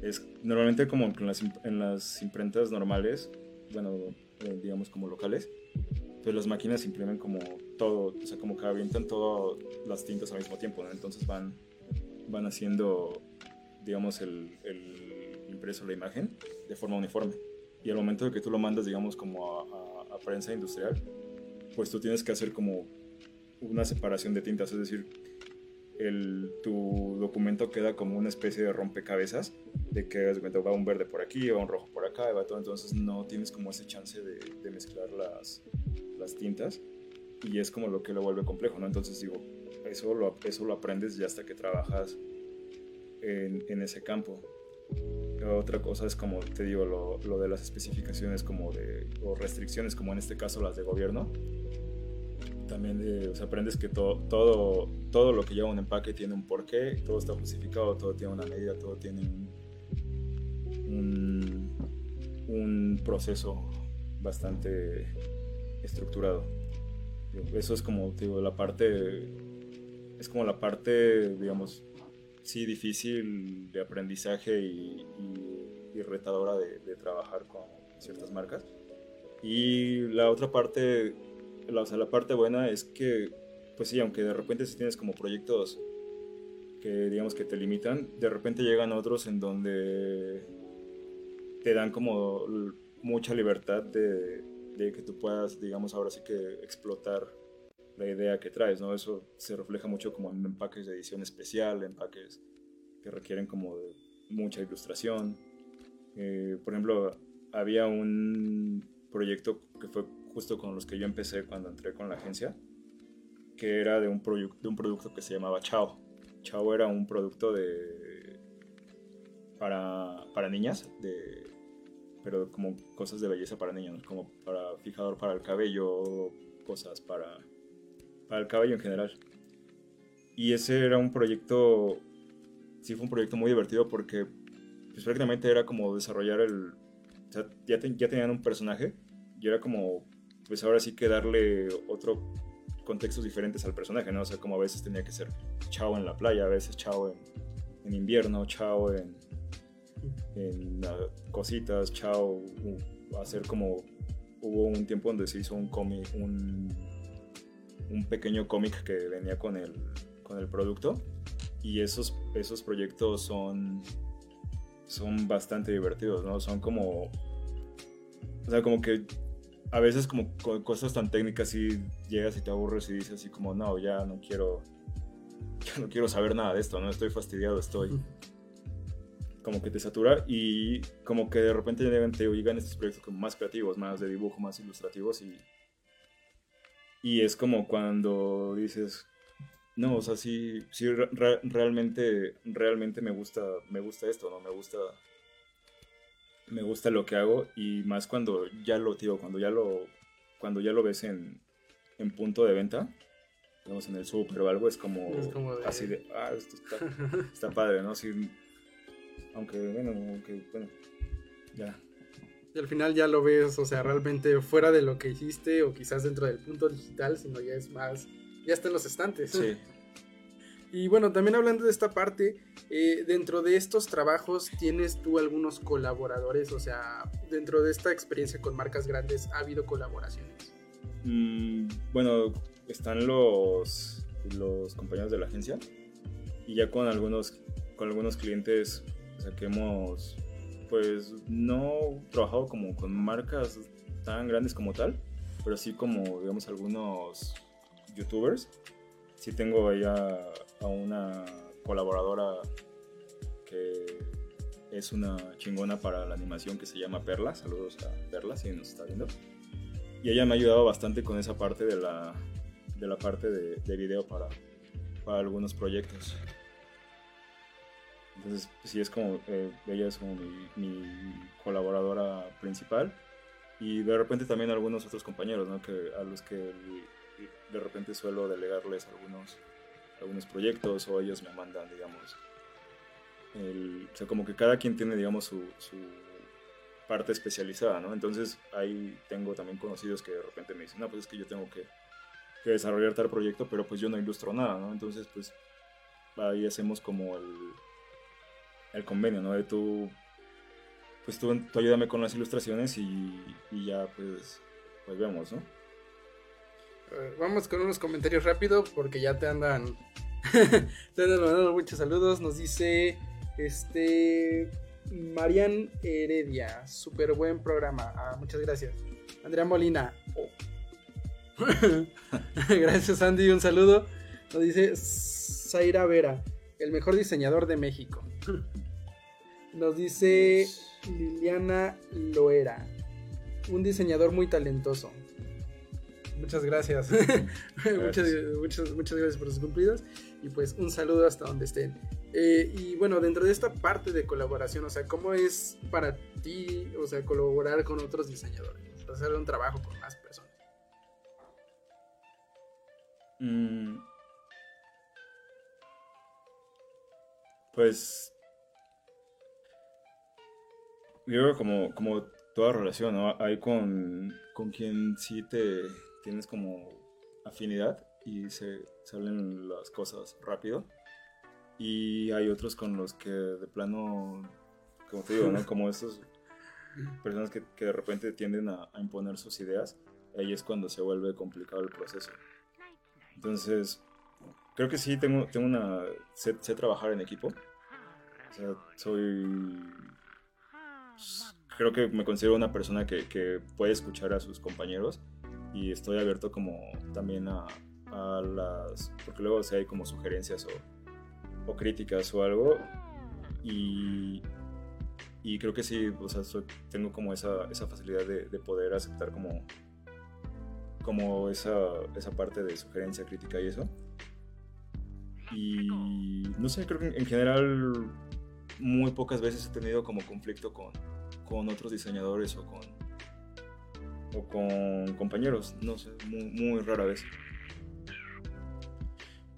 Es normalmente como en las, en las imprentas normales bueno, eh, digamos como locales, pues las máquinas imprimen como todo, o sea, como que avientan todas las tintas al mismo tiempo, ¿no? Entonces van, van haciendo, digamos, el, el impreso, la imagen, de forma uniforme. Y al momento de que tú lo mandas, digamos, como a, a- a prensa industrial, pues tú tienes que hacer como una separación de tintas, es decir, el, tu documento queda como una especie de rompecabezas, de que va un verde por aquí, va un rojo por acá, va todo, entonces no tienes como ese chance de, de mezclar las, las tintas, y es como lo que lo vuelve complejo, ¿no? Entonces digo, eso lo, eso lo aprendes ya hasta que trabajas en, en ese campo. Otra cosa es como te digo, lo, lo de las especificaciones como de, o restricciones, como en este caso las de gobierno. También o sea, aprendes que todo, todo, todo lo que lleva un empaque tiene un porqué, todo está justificado, todo tiene una medida, todo tiene un, un, un proceso bastante estructurado. Eso es como, digo, la parte, es como la parte, digamos, sí difícil de aprendizaje y, y- y retadora de, de trabajar con ciertas marcas. Y la otra parte, la, o sea, la parte buena es que, pues sí, aunque de repente si tienes como proyectos que digamos que te limitan, de repente llegan otros en donde te dan como mucha libertad de, de que tú puedas, digamos, ahora sí que explotar la idea que traes, ¿no? Eso se refleja mucho como en empaques de edición especial, empaques que requieren como de mucha ilustración. Eh, por ejemplo, había un proyecto que fue justo con los que yo empecé cuando entré con la agencia, que era de un, de un producto que se llamaba Chao. Chao era un producto de para, para niñas, de, pero como cosas de belleza para niños, como para fijador para el cabello, cosas para, para el cabello en general. Y ese era un proyecto, sí fue un proyecto muy divertido porque pues, prácticamente era como desarrollar el... O sea, ya, ya tenían un personaje y era como, pues ahora sí que darle otro contextos diferentes al personaje, ¿no? O sea, como a veces tenía que ser Chao en la playa, a veces Chao en, en invierno, Chao en, en cositas, Chao hacer como... Hubo un tiempo donde se hizo un cómic, un, un pequeño cómic que venía con el, con el producto y esos, esos proyectos son, son bastante divertidos, ¿no? Son como... O sea, como que a veces como cosas tan técnicas y llegas y te aburres y dices así como, no, ya no quiero, ya no quiero saber nada de esto, ¿no? Estoy fastidiado, estoy... Como que te satura y como que de repente llegan, te llegan estos proyectos como más creativos, más de dibujo, más ilustrativos y... Y es como cuando dices, no, o sea, sí, sí re- re- realmente, realmente me gusta, me gusta esto, ¿no? Me gusta, me gusta lo que hago y más cuando ya lo, tío, cuando ya lo, cuando ya lo ves en, en punto de venta, digamos en el súper o algo, es como, Es como de- así de, ah, esto está, está padre, ¿no? Sí, aunque, bueno, aunque, bueno, ya. Y al final ya lo ves, o sea, realmente fuera de lo que hiciste o quizás dentro del punto digital, sino ya es más, ya está en los estantes. Sí. Y bueno, también hablando de esta parte, eh, dentro de estos trabajos tienes tú algunos colaboradores, o sea, dentro de esta experiencia con marcas grandes ha habido colaboraciones. Mm, bueno, están los, los compañeros de la agencia y ya con algunos, con algunos clientes que hemos, pues no trabajado como con marcas tan grandes como tal, pero sí como, digamos, algunos youtubers. Sí tengo ahí a, a una colaboradora que es una chingona para la animación que se llama Perla. Saludos a Perla si nos está viendo. Y ella me ha ayudado bastante con esa parte de la, de la parte de, de video para, para algunos proyectos. Entonces, pues, sí, es como, eh, ella es como mi, mi colaboradora principal. Y de repente también algunos otros compañeros, ¿no? Que, a los que de repente suelo delegarles algunos, algunos proyectos o ellos me mandan, digamos. el- o sea, como que cada quien tiene, digamos, su, su parte especializada, ¿no? Entonces ahí tengo también conocidos que de repente me dicen, no, pues es que yo tengo que, que desarrollar tal proyecto, pero pues yo no ilustro nada, ¿no? Entonces pues ahí hacemos como el, el convenio, ¿no? De tú, pues tú, tú ayúdame con las ilustraciones y, y ya pues, pues vemos, ¿no? Eh, Vamos con unos comentarios rápido porque ya te andan. te andan mandando muchos saludos. Nos dice este. Marian Heredia. Súper buen programa. Ah, muchas gracias. Andrea Molina. gracias, Andy. Un saludo. Nos dice Zaira Vera. El mejor diseñador de México. Nos dice Liliana Loera. Un diseñador muy talentoso. Muchas gracias. muchas, muchas, muchas gracias por sus cumplidos. Y pues un saludo hasta donde estén. Eh, y bueno, dentro de esta parte de colaboración, o sea, ¿cómo es para ti, o sea, colaborar con otros diseñadores? Hacer un trabajo con más personas. Mm. Pues. Yo creo como, como toda relación, ¿no? Hay con, con quien sí te tienes como afinidad y se salen las cosas rápido. Y hay otros con los que de plano, como te digo, ¿no? Como esas personas que, que de repente tienden a, a imponer sus ideas, ahí es cuando se vuelve complicado el proceso. Entonces, creo que sí tengo, tengo una. Sé, sé trabajar en equipo. Sea, soy. Creo que me considero una persona que, puede escuchar a sus compañeros y estoy abierto como también a, las. Porque luego si hay como sugerencias o, críticas o algo. Y, y creo que sí, o sea, tengo como esa, esa facilidad de, de poder aceptar como, como esa, esa parte de sugerencia, crítica y eso. Y no sé, creo que en general muy pocas veces he tenido como conflicto con, con otros diseñadores o con, o con compañeros, no sé, muy, rara vez.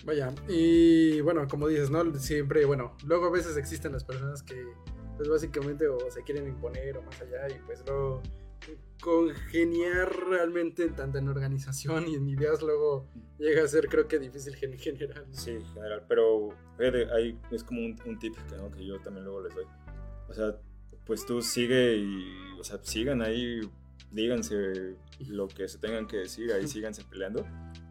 Vaya, y bueno, como dices, ¿no? Siempre, bueno, luego a veces existen las personas que, pues básicamente, o se quieren imponer o más allá, y pues luego congeniar realmente tanto en organización y en ideas luego llega a ser creo que difícil gen- generar. ¿no? Sí, en general, pero fíjate, ahí es como un, un tip que, ¿no? que yo también luego les doy. O sea, pues tú sigue y, o sea, sigan ahí, díganse lo que se tengan que decir, ahí síganse peleando,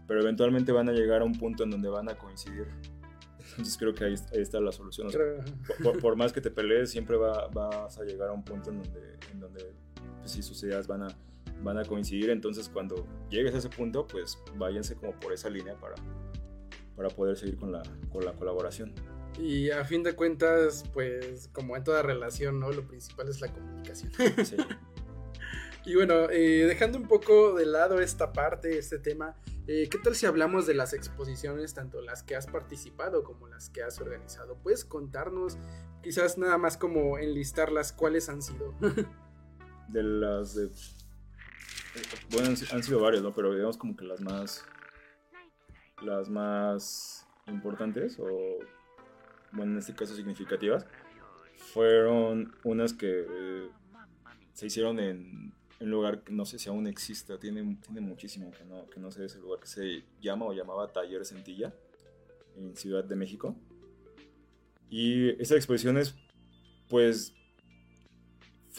pero eventualmente van a llegar a un punto en donde van a coincidir. Entonces creo que ahí, ahí está la solución. O sea, por- por más que te pelees, siempre va- vas a llegar a un punto en donde, en donde pues, sí, sus ideas van a, van a coincidir. Entonces, cuando llegues a ese punto, pues váyanse como por esa línea para, para poder seguir con la, con la colaboración. Y a fin de cuentas, pues como en toda relación, ¿no? Lo principal es la comunicación. Sí. Y bueno, eh, dejando un poco de lado esta parte, este tema, eh, ¿qué tal si hablamos de las exposiciones, tanto las que has participado como las que has organizado? ¿Puedes contarnos, quizás nada más como enlistarlas, cuáles han sido? De las de. Bueno, han, si- han sido varias, ¿no? Pero digamos como que las más. Las más importantes, o. Bueno, en este caso significativas, fueron unas que eh, se hicieron en un lugar que no sé si aún exista, tiene, tiene muchísimo que no, que no sé ese lugar, que se llama o llamaba Taller Centilla, en Ciudad de México. Y esas exposiciones, pues,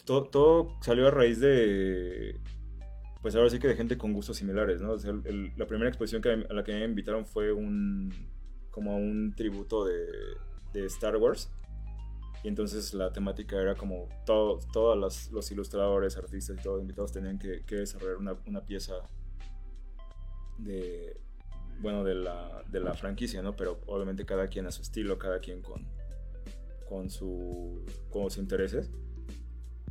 todo, salió a raíz de, pues ahora sí que de gente con gustos similares, ¿no? La primera exposición que, a la que me invitaron fue un, como un tributo de, Star Wars. Y entonces la temática era como todo, todos los, ilustradores, artistas y todos los invitados tenían que, desarrollar una, pieza de, bueno, de la, franquicia. Pero obviamente cada quien a su estilo, cada quien con, su, con sus intereses.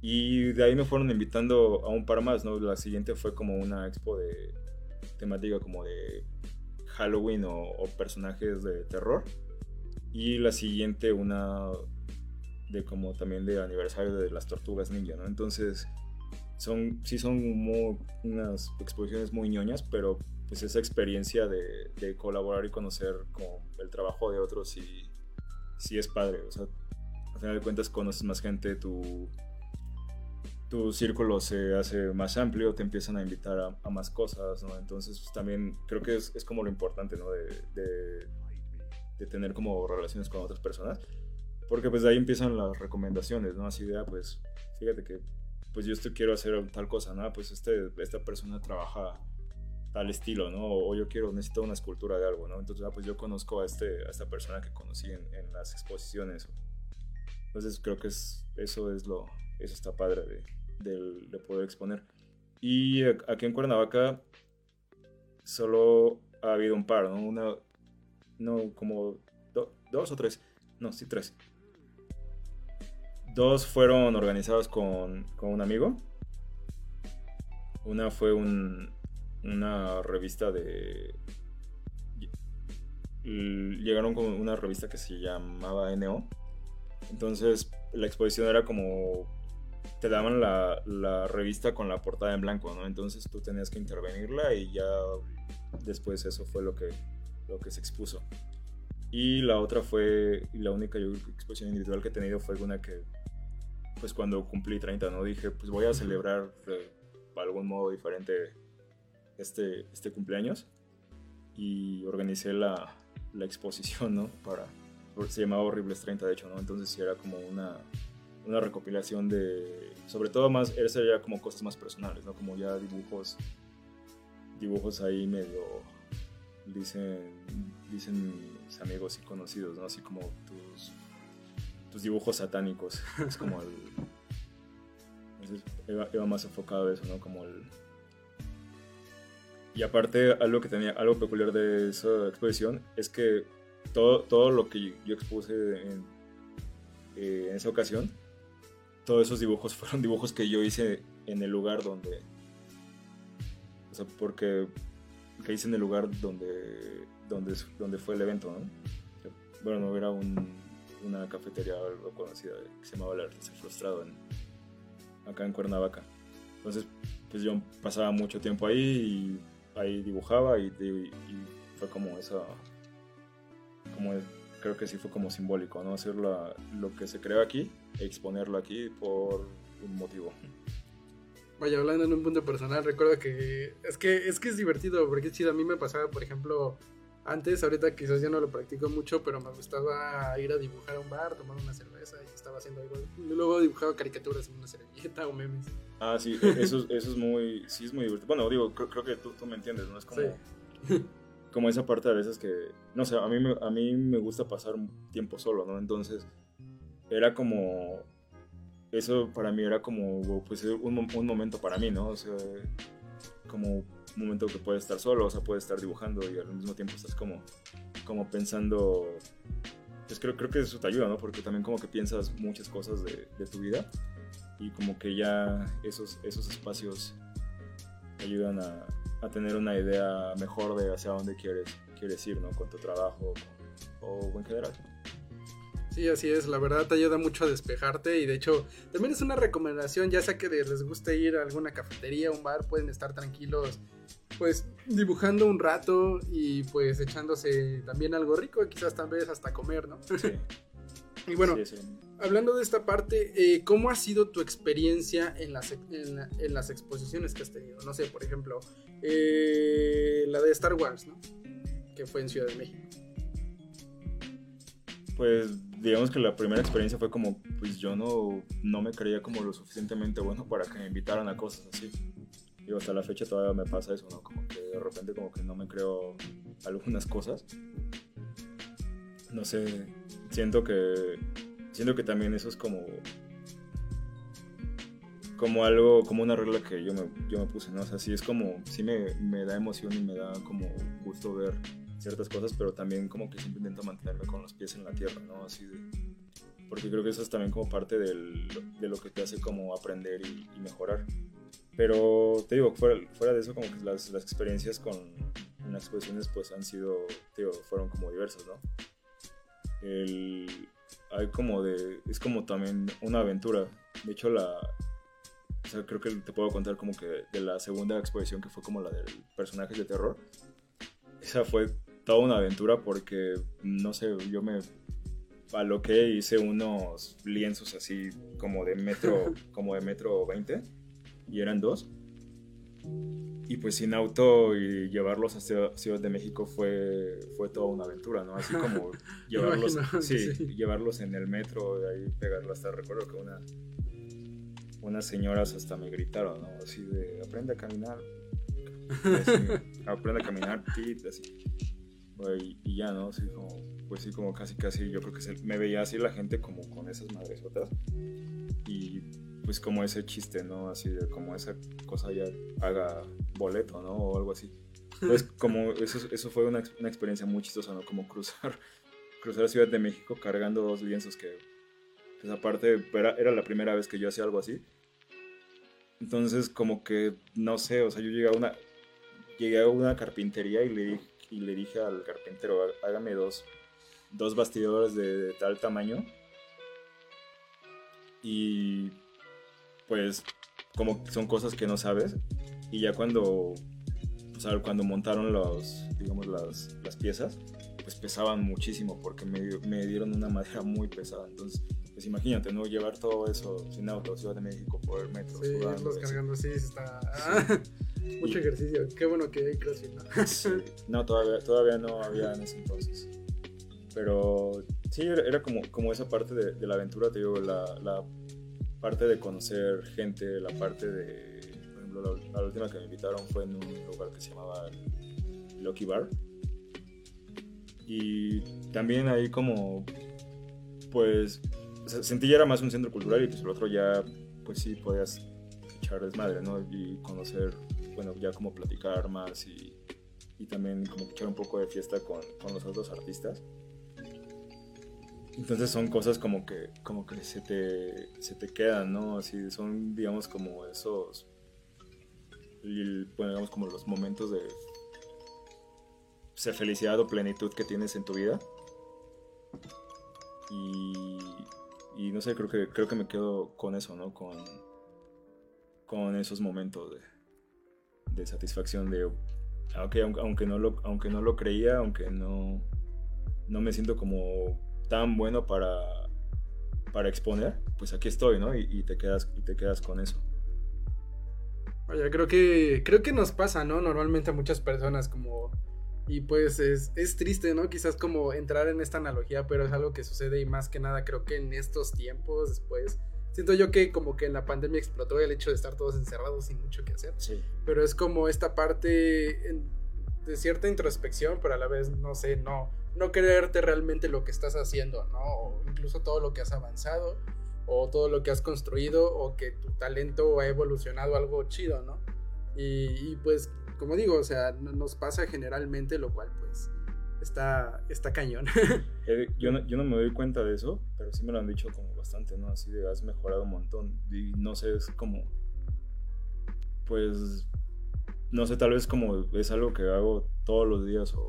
Y de ahí me fueron invitando a un par más, ¿no? La siguiente fue como una expo de temática como de Halloween o, o personajes de terror. Y la siguiente una de como también de aniversario de las tortugas ninja, ¿no? Entonces, son, sí son unas exposiciones muy ñoñas, pero pues esa experiencia de, de colaborar y conocer como el trabajo de otros sí, sí es padre. O sea, al final de cuentas conoces más gente, tu, tu círculo se hace más amplio, te empiezan a invitar a, más cosas. Entonces pues, también creo que es, es como lo importante, ¿no? De, de, tener como relaciones con otras personas. Porque pues de ahí empiezan las recomendaciones, ¿no? Así de, ah, pues, fíjate que, pues yo esto quiero hacer tal cosa, ¿no? Pues este, esta persona trabaja tal estilo, ¿no? O yo quiero, necesito una escultura de algo, ¿no? Entonces, ah, pues yo conozco a, este, a esta persona que conocí en, las exposiciones. Entonces creo que es, eso es lo, eso está padre del- de poder exponer. Y aquí en Cuernavaca solo ha habido un par, ¿no? Una, no, como do- dos o tres, no, sí, tres. Dos fueron organizados con, con un amigo. Una fue un, una revista de... Llegaron con una revista que se llamaba NO. Entonces la exposición era como... Te daban la, la revista con la portada en blanco, ¿no? Entonces tú tenías que intervenirla y ya después eso fue lo que, lo que se expuso. Y la otra fue, y la única exposición individual que he tenido fue una que, pues cuando cumplí 30, ¿no? Dije, pues voy a celebrar de algún modo diferente este, este cumpleaños. Y organicé la, la exposición, ¿no? Para, se llamaba Horribles 30, de hecho, ¿no? Entonces sí era como una, una recopilación de, sobre todo más, esa ya como cosas más personales, ¿no? Como ya dibujos, dibujos ahí medio, dicen, dicen mis amigos y conocidos, ¿no? Así como tus, tus dibujos satánicos, es como el, iba, más enfocado eso, ¿no? Como el, y aparte, algo que tenía, algo peculiar de esa exposición es que todo, todo lo que yo expuse eh, en esa ocasión, todos esos dibujos fueron dibujos que yo hice en el lugar donde. O sea, porque. que hice en el lugar donde. donde, donde fue el evento, ¿no? Bueno, no era un, una cafetería algo conocida que se llamaba El Artista Frustrado acá en Cuernavaca. Entonces, pues yo pasaba mucho tiempo ahí y ahí dibujaba y, y- y fue como esa. como creo que sí fue como simbólico, ¿no? Hacer la- lo que se creó aquí exponerlo aquí por un motivo. Vaya, hablando en un punto personal, recuerdo que es que es que es divertido porque es chido. A mí me pasaba, por ejemplo, antes, ahorita quizás ya no lo practico mucho, pero me gustaba ir a dibujar a un bar, tomar una cerveza y estaba haciendo algo. Luego dibujaba caricaturas en una servilleta o memes. Ah, sí, e- eso, eso es muy, sí es muy divertido. Bueno, digo, creo, creo que tú, tú me entiendes, ¿no? Es como, Sí. Como esa parte a veces que, no sé, a mí, me, a mí me gusta pasar tiempo solo, ¿no? Entonces, era como, eso para mí era como, pues, un, mo- un momento para mí, ¿no? O sea, como un momento que puedes estar solo, o sea, puedes estar dibujando y al mismo tiempo estás como, como pensando, pues creo, creo que eso te ayuda, ¿no? Porque también como que piensas muchas cosas de, de tu vida y como que ya esos, esos espacios ayudan a, a tener una idea mejor de hacia dónde quieres, quieres ir, ¿no? Con tu trabajo o, o en general. Sí, así es, la verdad te ayuda mucho a despejarte y de hecho también es una recomendación, ya sea que les guste ir a alguna cafetería, un bar, pueden estar tranquilos pues dibujando un rato y pues echándose también algo rico, quizás tal vez hasta comer, ¿no? Sí, Y bueno, sí, sí. hablando de esta parte, eh, ¿cómo ha sido tu experiencia en las, ex- en, la- en las exposiciones que has tenido? No sé, por ejemplo, eh, la de Star Wars, ¿no? Que fue en Ciudad de México. Pues digamos que la primera experiencia fue como, pues yo no, no me creía como lo suficientemente bueno para que me invitaran a cosas así. Y hasta la fecha todavía me pasa eso, ¿no? Como que de repente como que no me creo algunas cosas. No sé, siento que, siento que también eso es como, como algo, como una regla que yo me, yo me puse, ¿no? O sea, sí es como, sí me, me da emoción y me da como gusto ver ciertas cosas, pero también como que siempre intento mantenerme con los pies en la tierra, ¿no? Así de, porque creo que eso es también como parte del- de lo que te hace como aprender y, y mejorar. Pero te digo, fuera, fuera de eso, como que las, las experiencias con las exposiciones pues han sido, te digo, fueron como diversas, ¿no? El, hay como de, es como también una aventura. De hecho, la, o sea, creo que te puedo contar como que de la segunda exposición que fue como la del personajes de terror. Esa fue toda una aventura porque, no sé, yo me aloqué y hice unos lienzos así como de metro, como de metro 20 y eran dos. y pues sin auto y llevarlos a Ciudad de México fue, fue toda una aventura, ¿no? Así como llevarlos, sí, sí. llevarlos en el metro, de ahí pegarlo hasta, recuerdo que una, unas señoras hasta me gritaron, ¿no? Así de, aprende a caminar, así, aprende a caminar, tit, así. Y, y ya, ¿no? Así como, pues sí, como casi, casi, yo creo que se- me veía así la gente como con esas madresotas. Y pues como ese chiste, ¿no? Así de como esa cosa ya haga boleto, ¿no? O algo así. Entonces, como eso, eso fue una, una experiencia muy chistosa, ¿no? Como cruzar, cruzar Ciudad de México cargando dos lienzos que, pues aparte, era, la primera vez que yo hacía algo así. Entonces, como que, no sé, o sea, yo llegué a una, llegué a una carpintería y le, di- y le dije al carpintero, "Há- hágame dos, dos bastidores de, tal tamaño. Y pues como son cosas que no sabes y ya cuando sea, cuando montaron los digamos las, las piezas pues pesaban muchísimo porque me, me dieron una madera muy pesada entonces pues imagínate no llevar todo eso sin auto Ciudad de México por el metro Sí, sudando, los así. cargando, sí, está. Mucho Y- ejercicio. Qué bueno que hay CrossFit, ¿no? Sí. No, todavía, todavía no había en ese entonces. Pero sí, era, era como, como esa parte de, de la aventura, te digo, la, la parte de conocer gente, la parte de, por ejemplo, la, la última que me invitaron fue en un lugar que se llamaba Lucky Bar. Y también ahí como, pues, o sea, sentí ya era más un centro cultural y pues el otro ya, pues sí, podías echar desmadre, ¿no? Y conocer, bueno, ya como platicar más y, y también como echar un poco de fiesta con, con los otros artistas. Entonces son cosas como que, como que se, te, se te quedan, ¿no? Así son, digamos, como esos, bueno, digamos, como los momentos de felicidad o plenitud que tienes en tu vida. Y, y no sé, creo que, creo que me quedo con eso, ¿no? Con, con esos momentos de, de satisfacción de, ah, aunque, aunque, no lo, aunque no lo creía, aunque no, no me siento como tan bueno para, para exponer, pues aquí estoy, ¿no? Y, te, quedas, y te quedas con eso. Oye, creo que creo que nos pasa, ¿no? Normalmente a muchas personas como y pues es, es triste, ¿no? Quizás como entrar en esta analogía, pero es algo que sucede y más que nada creo que en estos tiempos después siento yo que como que en la pandemia explotó el hecho de estar todos encerrados sin mucho que hacer, Sí. pero es como esta parte en- de cierta introspección, pero a la vez no sé, no no creerte realmente lo que estás haciendo, ¿no? O incluso todo lo que has avanzado o todo lo que has construido o que tu talento ha evolucionado algo chido, ¿no? Y, y, pues, como digo, o sea, no- nos pasa generalmente, lo cual pues está, está cañón. Eh, Yo no, yo no me doy cuenta de eso, pero sí me lo han dicho como bastante, ¿no? Así de has mejorado un montón. Y no sé, es como. Pues. No sé, tal vez como es algo que hago todos los días, o.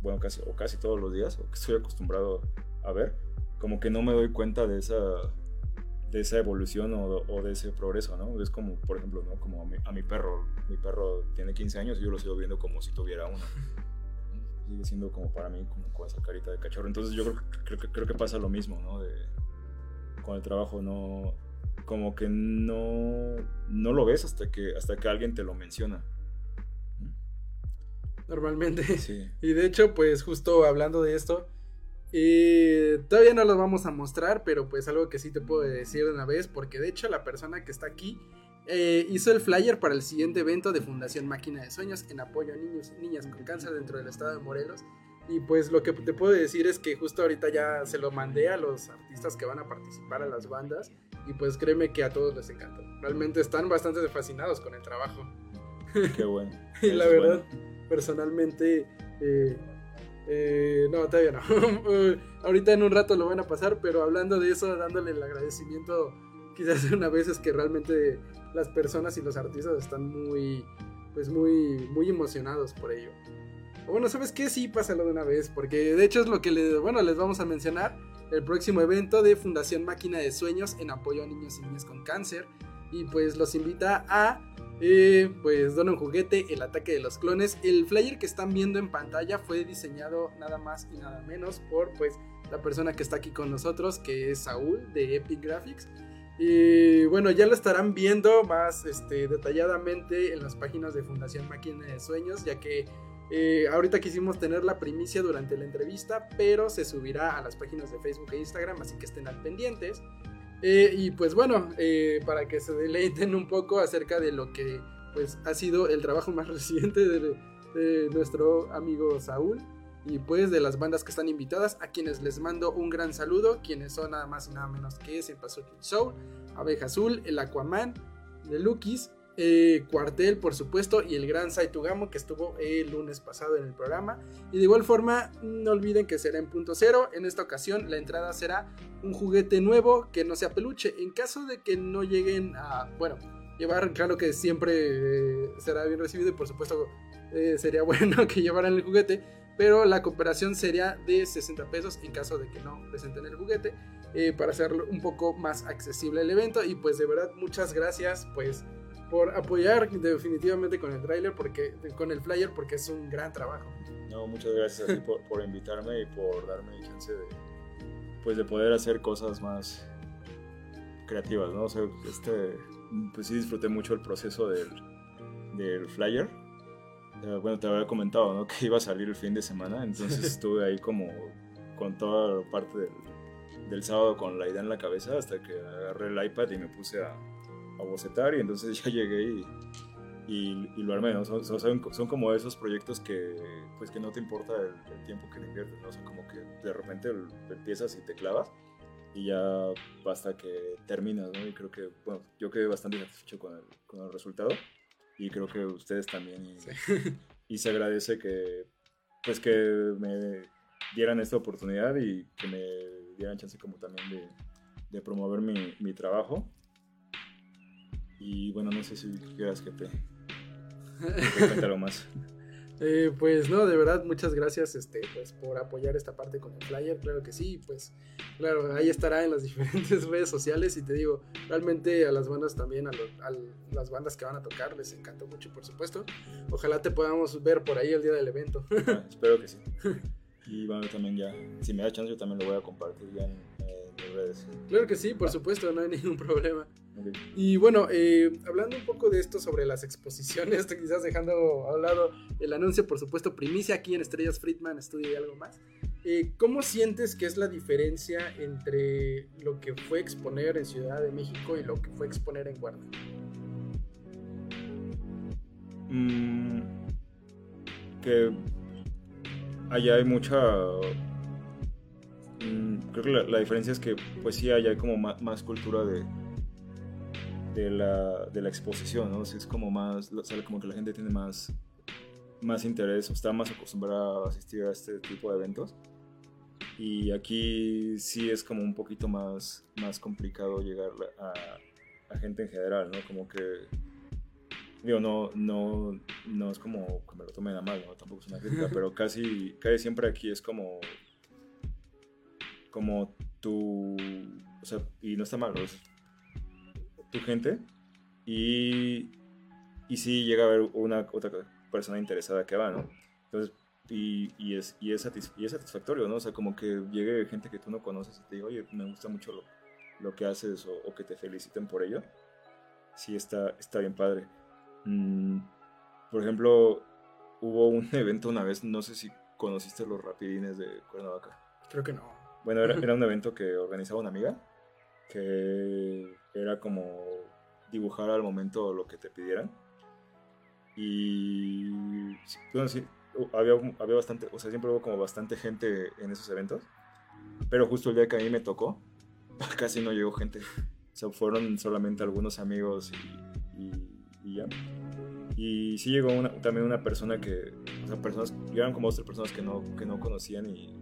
Bueno, casi, o casi todos los días, o que estoy acostumbrado a ver. Como que no me doy cuenta de esa. De esa evolución o, o de ese progreso, ¿no? Es como, por ejemplo, ¿no? Como a mi, a mi perro. Mi perro tiene 15 años y yo lo sigo viendo como si tuviera uno sigue siendo como para mí como con esa carita de cachorro. Entonces yo creo, que- creo, creo que pasa lo mismo, ¿no? De, con el trabajo, no... Como que no, no lo ves hasta que, hasta que alguien te lo menciona. Normalmente. Sí. Y de hecho, pues justo hablando de esto, eh, todavía no lo vamos a mostrar, pero pues algo que sí te puedo decir de una vez, porque de hecho la persona que está aquí eh, hizo el flyer para el siguiente evento de Fundación Máquina de Sueños en apoyo a niños y niñas con cáncer dentro del estado de Morelos. Y pues lo que te puedo decir es que justo ahorita ya se lo mandé a los artistas que van a participar a las bandas y pues créeme que a todos les encantó. Realmente están bastante fascinados con el trabajo. Qué bueno. Y la verdad, bueno. personalmente, eh, eh, no, todavía no. Eh, Ahorita en un rato lo van a pasar, pero hablando de eso, dándole el agradecimiento, quizás una vez es que realmente las personas y los artistas están muy, pues muy, muy emocionados por ello. Bueno, ¿sabes qué? Sí, pásalo de una vez, porque de hecho es lo que le, bueno, les vamos a mencionar, el próximo evento de Fundación Máquina de Sueños en apoyo a niños y niñas con cáncer. Y pues los invita a eh, pues Dona un juguete, el ataque de los clones. El flyer que están viendo en pantalla fue diseñado nada más y nada menos por pues la persona que está aquí con nosotros, que es Saúl de Epic Graphics. Y bueno, ya lo estarán viendo más este, detalladamente en las páginas de Fundación Máquina de Sueños, ya que eh, ahorita quisimos tener la primicia durante la entrevista, pero se subirá a las páginas de Facebook e Instagram, así que estén al pendientes. Eh, y pues bueno, eh, para que se deleiten un poco acerca de lo que pues ha sido el trabajo más reciente de, nuestro amigo Saúl y pues de las bandas que están invitadas, a quienes les mando un gran saludo, quienes son nada más y nada menos que Senpasuki Soul, Abeja Azul, el Aquaman, The Lukis, eh, Cuartel por supuesto y el gran Saitugamo que estuvo el lunes pasado en el programa. Y de igual forma, no olviden que será en punto cero, en esta ocasión la entrada será un juguete nuevo que no sea peluche. En caso de que no lleguen a, bueno, llevar, claro que siempre eh, será bien recibido y por supuesto eh, sería bueno que llevaran el juguete, pero la cooperación sería de 60 pesos en caso de que no presenten el juguete, eh, para hacerlo un poco más accesible el evento. Y pues de verdad, muchas gracias pues por apoyar definitivamente con el trailer, porque, con el flyer, porque es un gran trabajo. No, muchas gracias a ti por, por invitarme y por darme chance de, pues, de poder hacer cosas más creativas, ¿no? O sea, este, pues sí disfruté mucho el proceso del, del flyer. Eh, bueno, te había comentado, ¿no? Que iba a salir el fin de semana, entonces estuve ahí como con toda la parte del, del sábado con la idea en la cabeza hasta que agarré el iPad y me puse a, a bocetar y entonces ya llegué y, y, y lo armé, ¿no? Son, son, son como esos proyectos que, pues, que no te importa el, el tiempo que le inviertes, ¿no? Sea, como que de repente empiezas y te clavas y ya basta que terminas, ¿no? Y creo que, bueno, yo quedé bastante satisfecho con el, con el resultado y creo que ustedes también. Y, y se agradece que, pues, que me dieran esta oportunidad y que me dieran chance como también de, de promover mi, mi trabajo. Y bueno, no sé si quieras que te, te cuente algo más. Eh, pues no, de verdad, muchas gracias este, pues, por apoyar esta parte con el flyer, claro que sí, pues claro, ahí estará en las diferentes redes sociales y te digo, realmente a las bandas también, a, lo- a las bandas que van a tocar, les encantó mucho, por supuesto. Ojalá te podamos ver por ahí el día del evento. Ah, espero que sí. Y bueno, también ya, si me da chance, yo también lo voy a compartir ya en, en mis redes. claro que sí, por supuesto, no hay ningún problema. Y bueno, eh, hablando un poco de esto sobre las exposiciones, quizás dejando a lado el anuncio, por supuesto, primicia aquí en Estrellas Friedman Studio y algo más. eh, ¿Cómo sientes que es la diferencia entre lo que fue exponer en Ciudad de México y lo que fue exponer en Guarda? Mm, que allá hay mucha... mm, creo que la, diferencia es que pues sí, allá hay como más, cultura de, de, la, de la exposición, ¿no? O sea, es como más, o sea, como que la gente tiene más, más interés o está más acostumbrada a asistir a este tipo de eventos. Y aquí sí es como un poquito más, más complicado llegar a, a gente en general, ¿no? Como que digo, no, no, no es como que me lo tomen a mal, ¿no? tampoco es una crítica, pero casi, casi siempre aquí es como, como tu, o sea, y no está mal, ¿no? es tu gente, y, y sí llega a haber una otra persona interesada que va, ¿no? Entonces, y, y es, y, es satis- y es satisfactorio, ¿no? O sea, como que llegue gente que tú no conoces y te diga, oye, me gusta mucho lo, lo que haces o, o que te feliciten por ello. Sí, está, está bien padre. Mm, por ejemplo, hubo un evento una vez, no sé si conociste los rapidines de Cuernavaca. Creo que no. Bueno, era, era un evento que organizaba una amiga, que era como dibujar al momento lo que te pidieran. Y bueno, sí, hu- había, había bastante, o sea, siempre hubo como bastante gente en esos eventos, pero justo el día que a mí me tocó, casi no llegó gente. O sea, fueron solamente algunos amigos y, y- y ya. Y sí llegó una- también una persona que, o sea, personas, llegaron como otras personas que no, que no conocían y,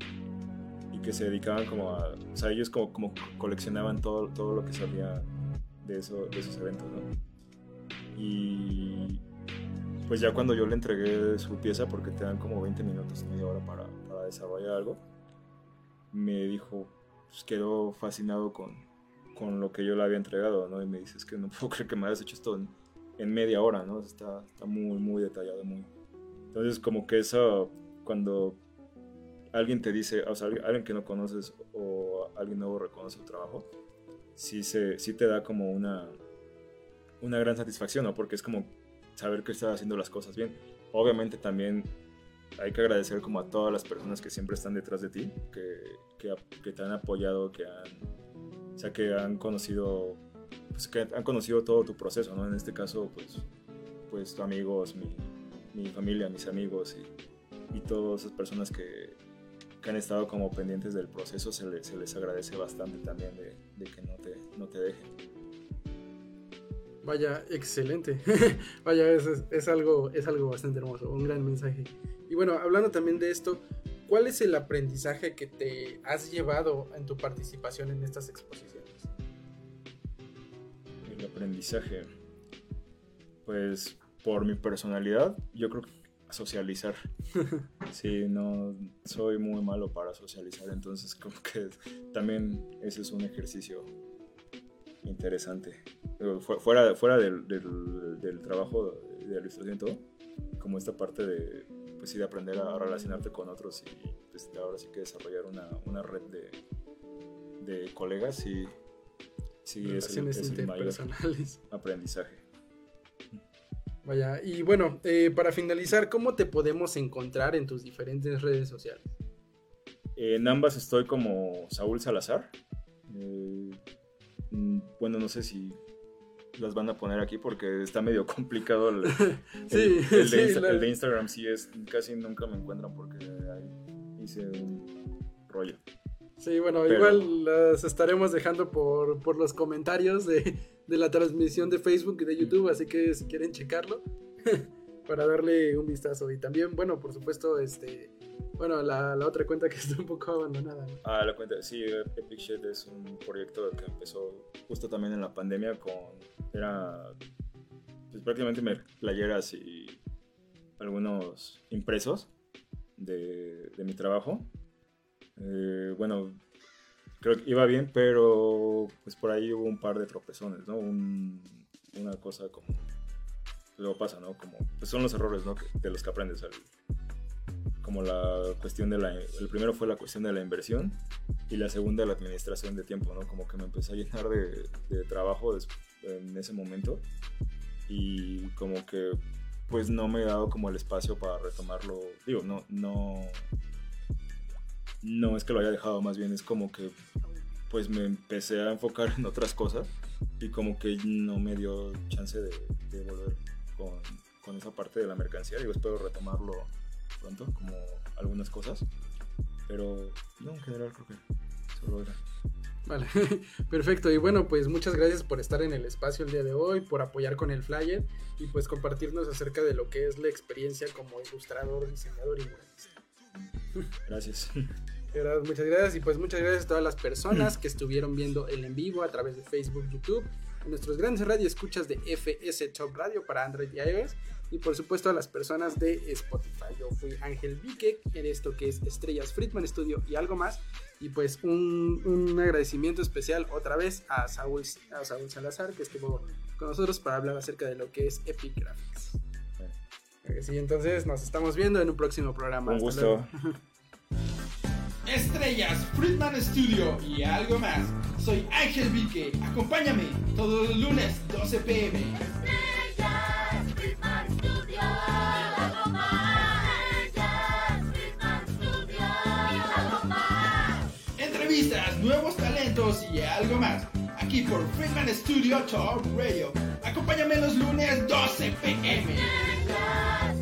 y que se dedicaban como a, o sea, ellos como, como coleccionaban todo, todo lo que salía de, eso, de esos eventos, ¿no? Y pues ya cuando yo le entregué su pieza, porque te dan como 20 minutos, media hora para, desarrollar algo, me dijo, pues quedó fascinado con, con lo que yo le había entregado, ¿no? Y me dice, es que no puedo creer que me hayas hecho esto en, en media hora, ¿no? Está, está muy, muy detallado, muy... Entonces como que eso, cuando alguien te dice, o sea, alguien que no conoces o alguien nuevo reconoce tu trabajo, sí, se, sí te da como una, una gran satisfacción, ¿no? Porque es como saber que estás haciendo las cosas bien. Obviamente también hay que agradecer como a todas las personas que siempre están detrás de ti, que, que, te han apoyado, que han, o sea, que han conocido, pues, que han conocido todo tu proceso, ¿no? En este caso, pues, pues amigos, mi, mi familia, mis amigos y, y todas esas personas que, que han estado como pendientes del proceso, se les, se les agradece bastante también de, de que no te, no te dejen. Vaya, excelente. Vaya, es, es- es algo, es algo bastante hermoso, un gran mensaje. Y bueno, hablando también de esto, ¿cuál es el aprendizaje que te has llevado en tu participación en estas exposiciones? El aprendizaje. Pues por mi personalidad, yo creo que socializar. Sí, no soy muy malo para socializar, entonces como que también ese es un ejercicio interesante. Fuera, fuera del, del- del trabajo de ilustración y todo, como esta parte de, pues sí, de aprender a relacionarte con otros y pues, ahora sí que desarrollar una, una red de, de colegas y sí, es el, es el mayor interpersonales. aprendizaje. Vaya, y bueno, eh, para finalizar, ¿cómo te podemos encontrar en tus diferentes redes sociales? En ambas estoy como Saúl Salazar. Eh, mm, bueno, no sé si las van a poner aquí porque está medio complicado. El, Sí, el de, sí, Insta- la- el de Instagram sí es, casi nunca me encuentran porque ahí hice un rollo. Sí, bueno, Pero- igual las estaremos dejando por, por los comentarios de, de la transmisión de Facebook y de YouTube, así que si quieren checarlo, para darle un vistazo. Y también, bueno, por supuesto, este, bueno, la, la otra cuenta que está un poco abandonada. ¿no? Ah, la cuenta, sí, Epic Shit es un proyecto que empezó justo también en la pandemia con, era pues, prácticamente me- playeras y algunos impresos de, de mi trabajo. Eh, bueno, creo que iba bien, pero pues por ahí hubo un par de tropezones, ¿no? Un- una cosa como, luego pasa, ¿no? Como, pues son los errores, ¿no? De los que aprendes. el- como la cuestión de la, el primero fue la cuestión de la inversión y la segunda la administración de tiempo, ¿no? Como que me empecé a llenar de, de trabajo en ese momento y como que pues no me he dado como el espacio para retomarlo, digo, no, no, no es que lo haya dejado, más bien es como que pues me empecé a enfocar en otras cosas y como que no me dio chance de, volver con, con esa parte de la mercancía, digo, espero retomarlo pronto, como algunas cosas, pero no, en general creo que solo era. Vale, perfecto. Y bueno, pues muchas gracias por estar en el espacio el día de hoy, por apoyar con el flyer y pues compartirnos acerca de lo que es la experiencia como ilustrador, diseñador y muralista. Gracias. Muchas gracias y pues muchas gracias a todas las personas que estuvieron viendo el en vivo a través de Facebook, YouTube, en nuestros grandes radio escuchas de FS Top Radio para Android y iOS y por supuesto a las personas de Spotify. Yo fui Ángel Vique en esto que es Estrellas Friedman Studio y algo más y pues un, un agradecimiento especial otra vez a Saúl, a Saúl Salazar que estuvo con nosotros para hablar acerca de lo que es Epic Graphics. Sí, entonces nos estamos viendo en un próximo programa. Un gusto. Estrellas, Friedman Studio y algo más. Soy Ángel Vique. Acompáñame todos los lunes 12 pm. Estrellas, Friedman Studio. Algo más. Estrellas, Friedman Studio. Algo más. Entrevistas, nuevos talentos y algo más. Aquí por Friedman Studio Talk Radio. Acompáñame los lunes 12 pm. God.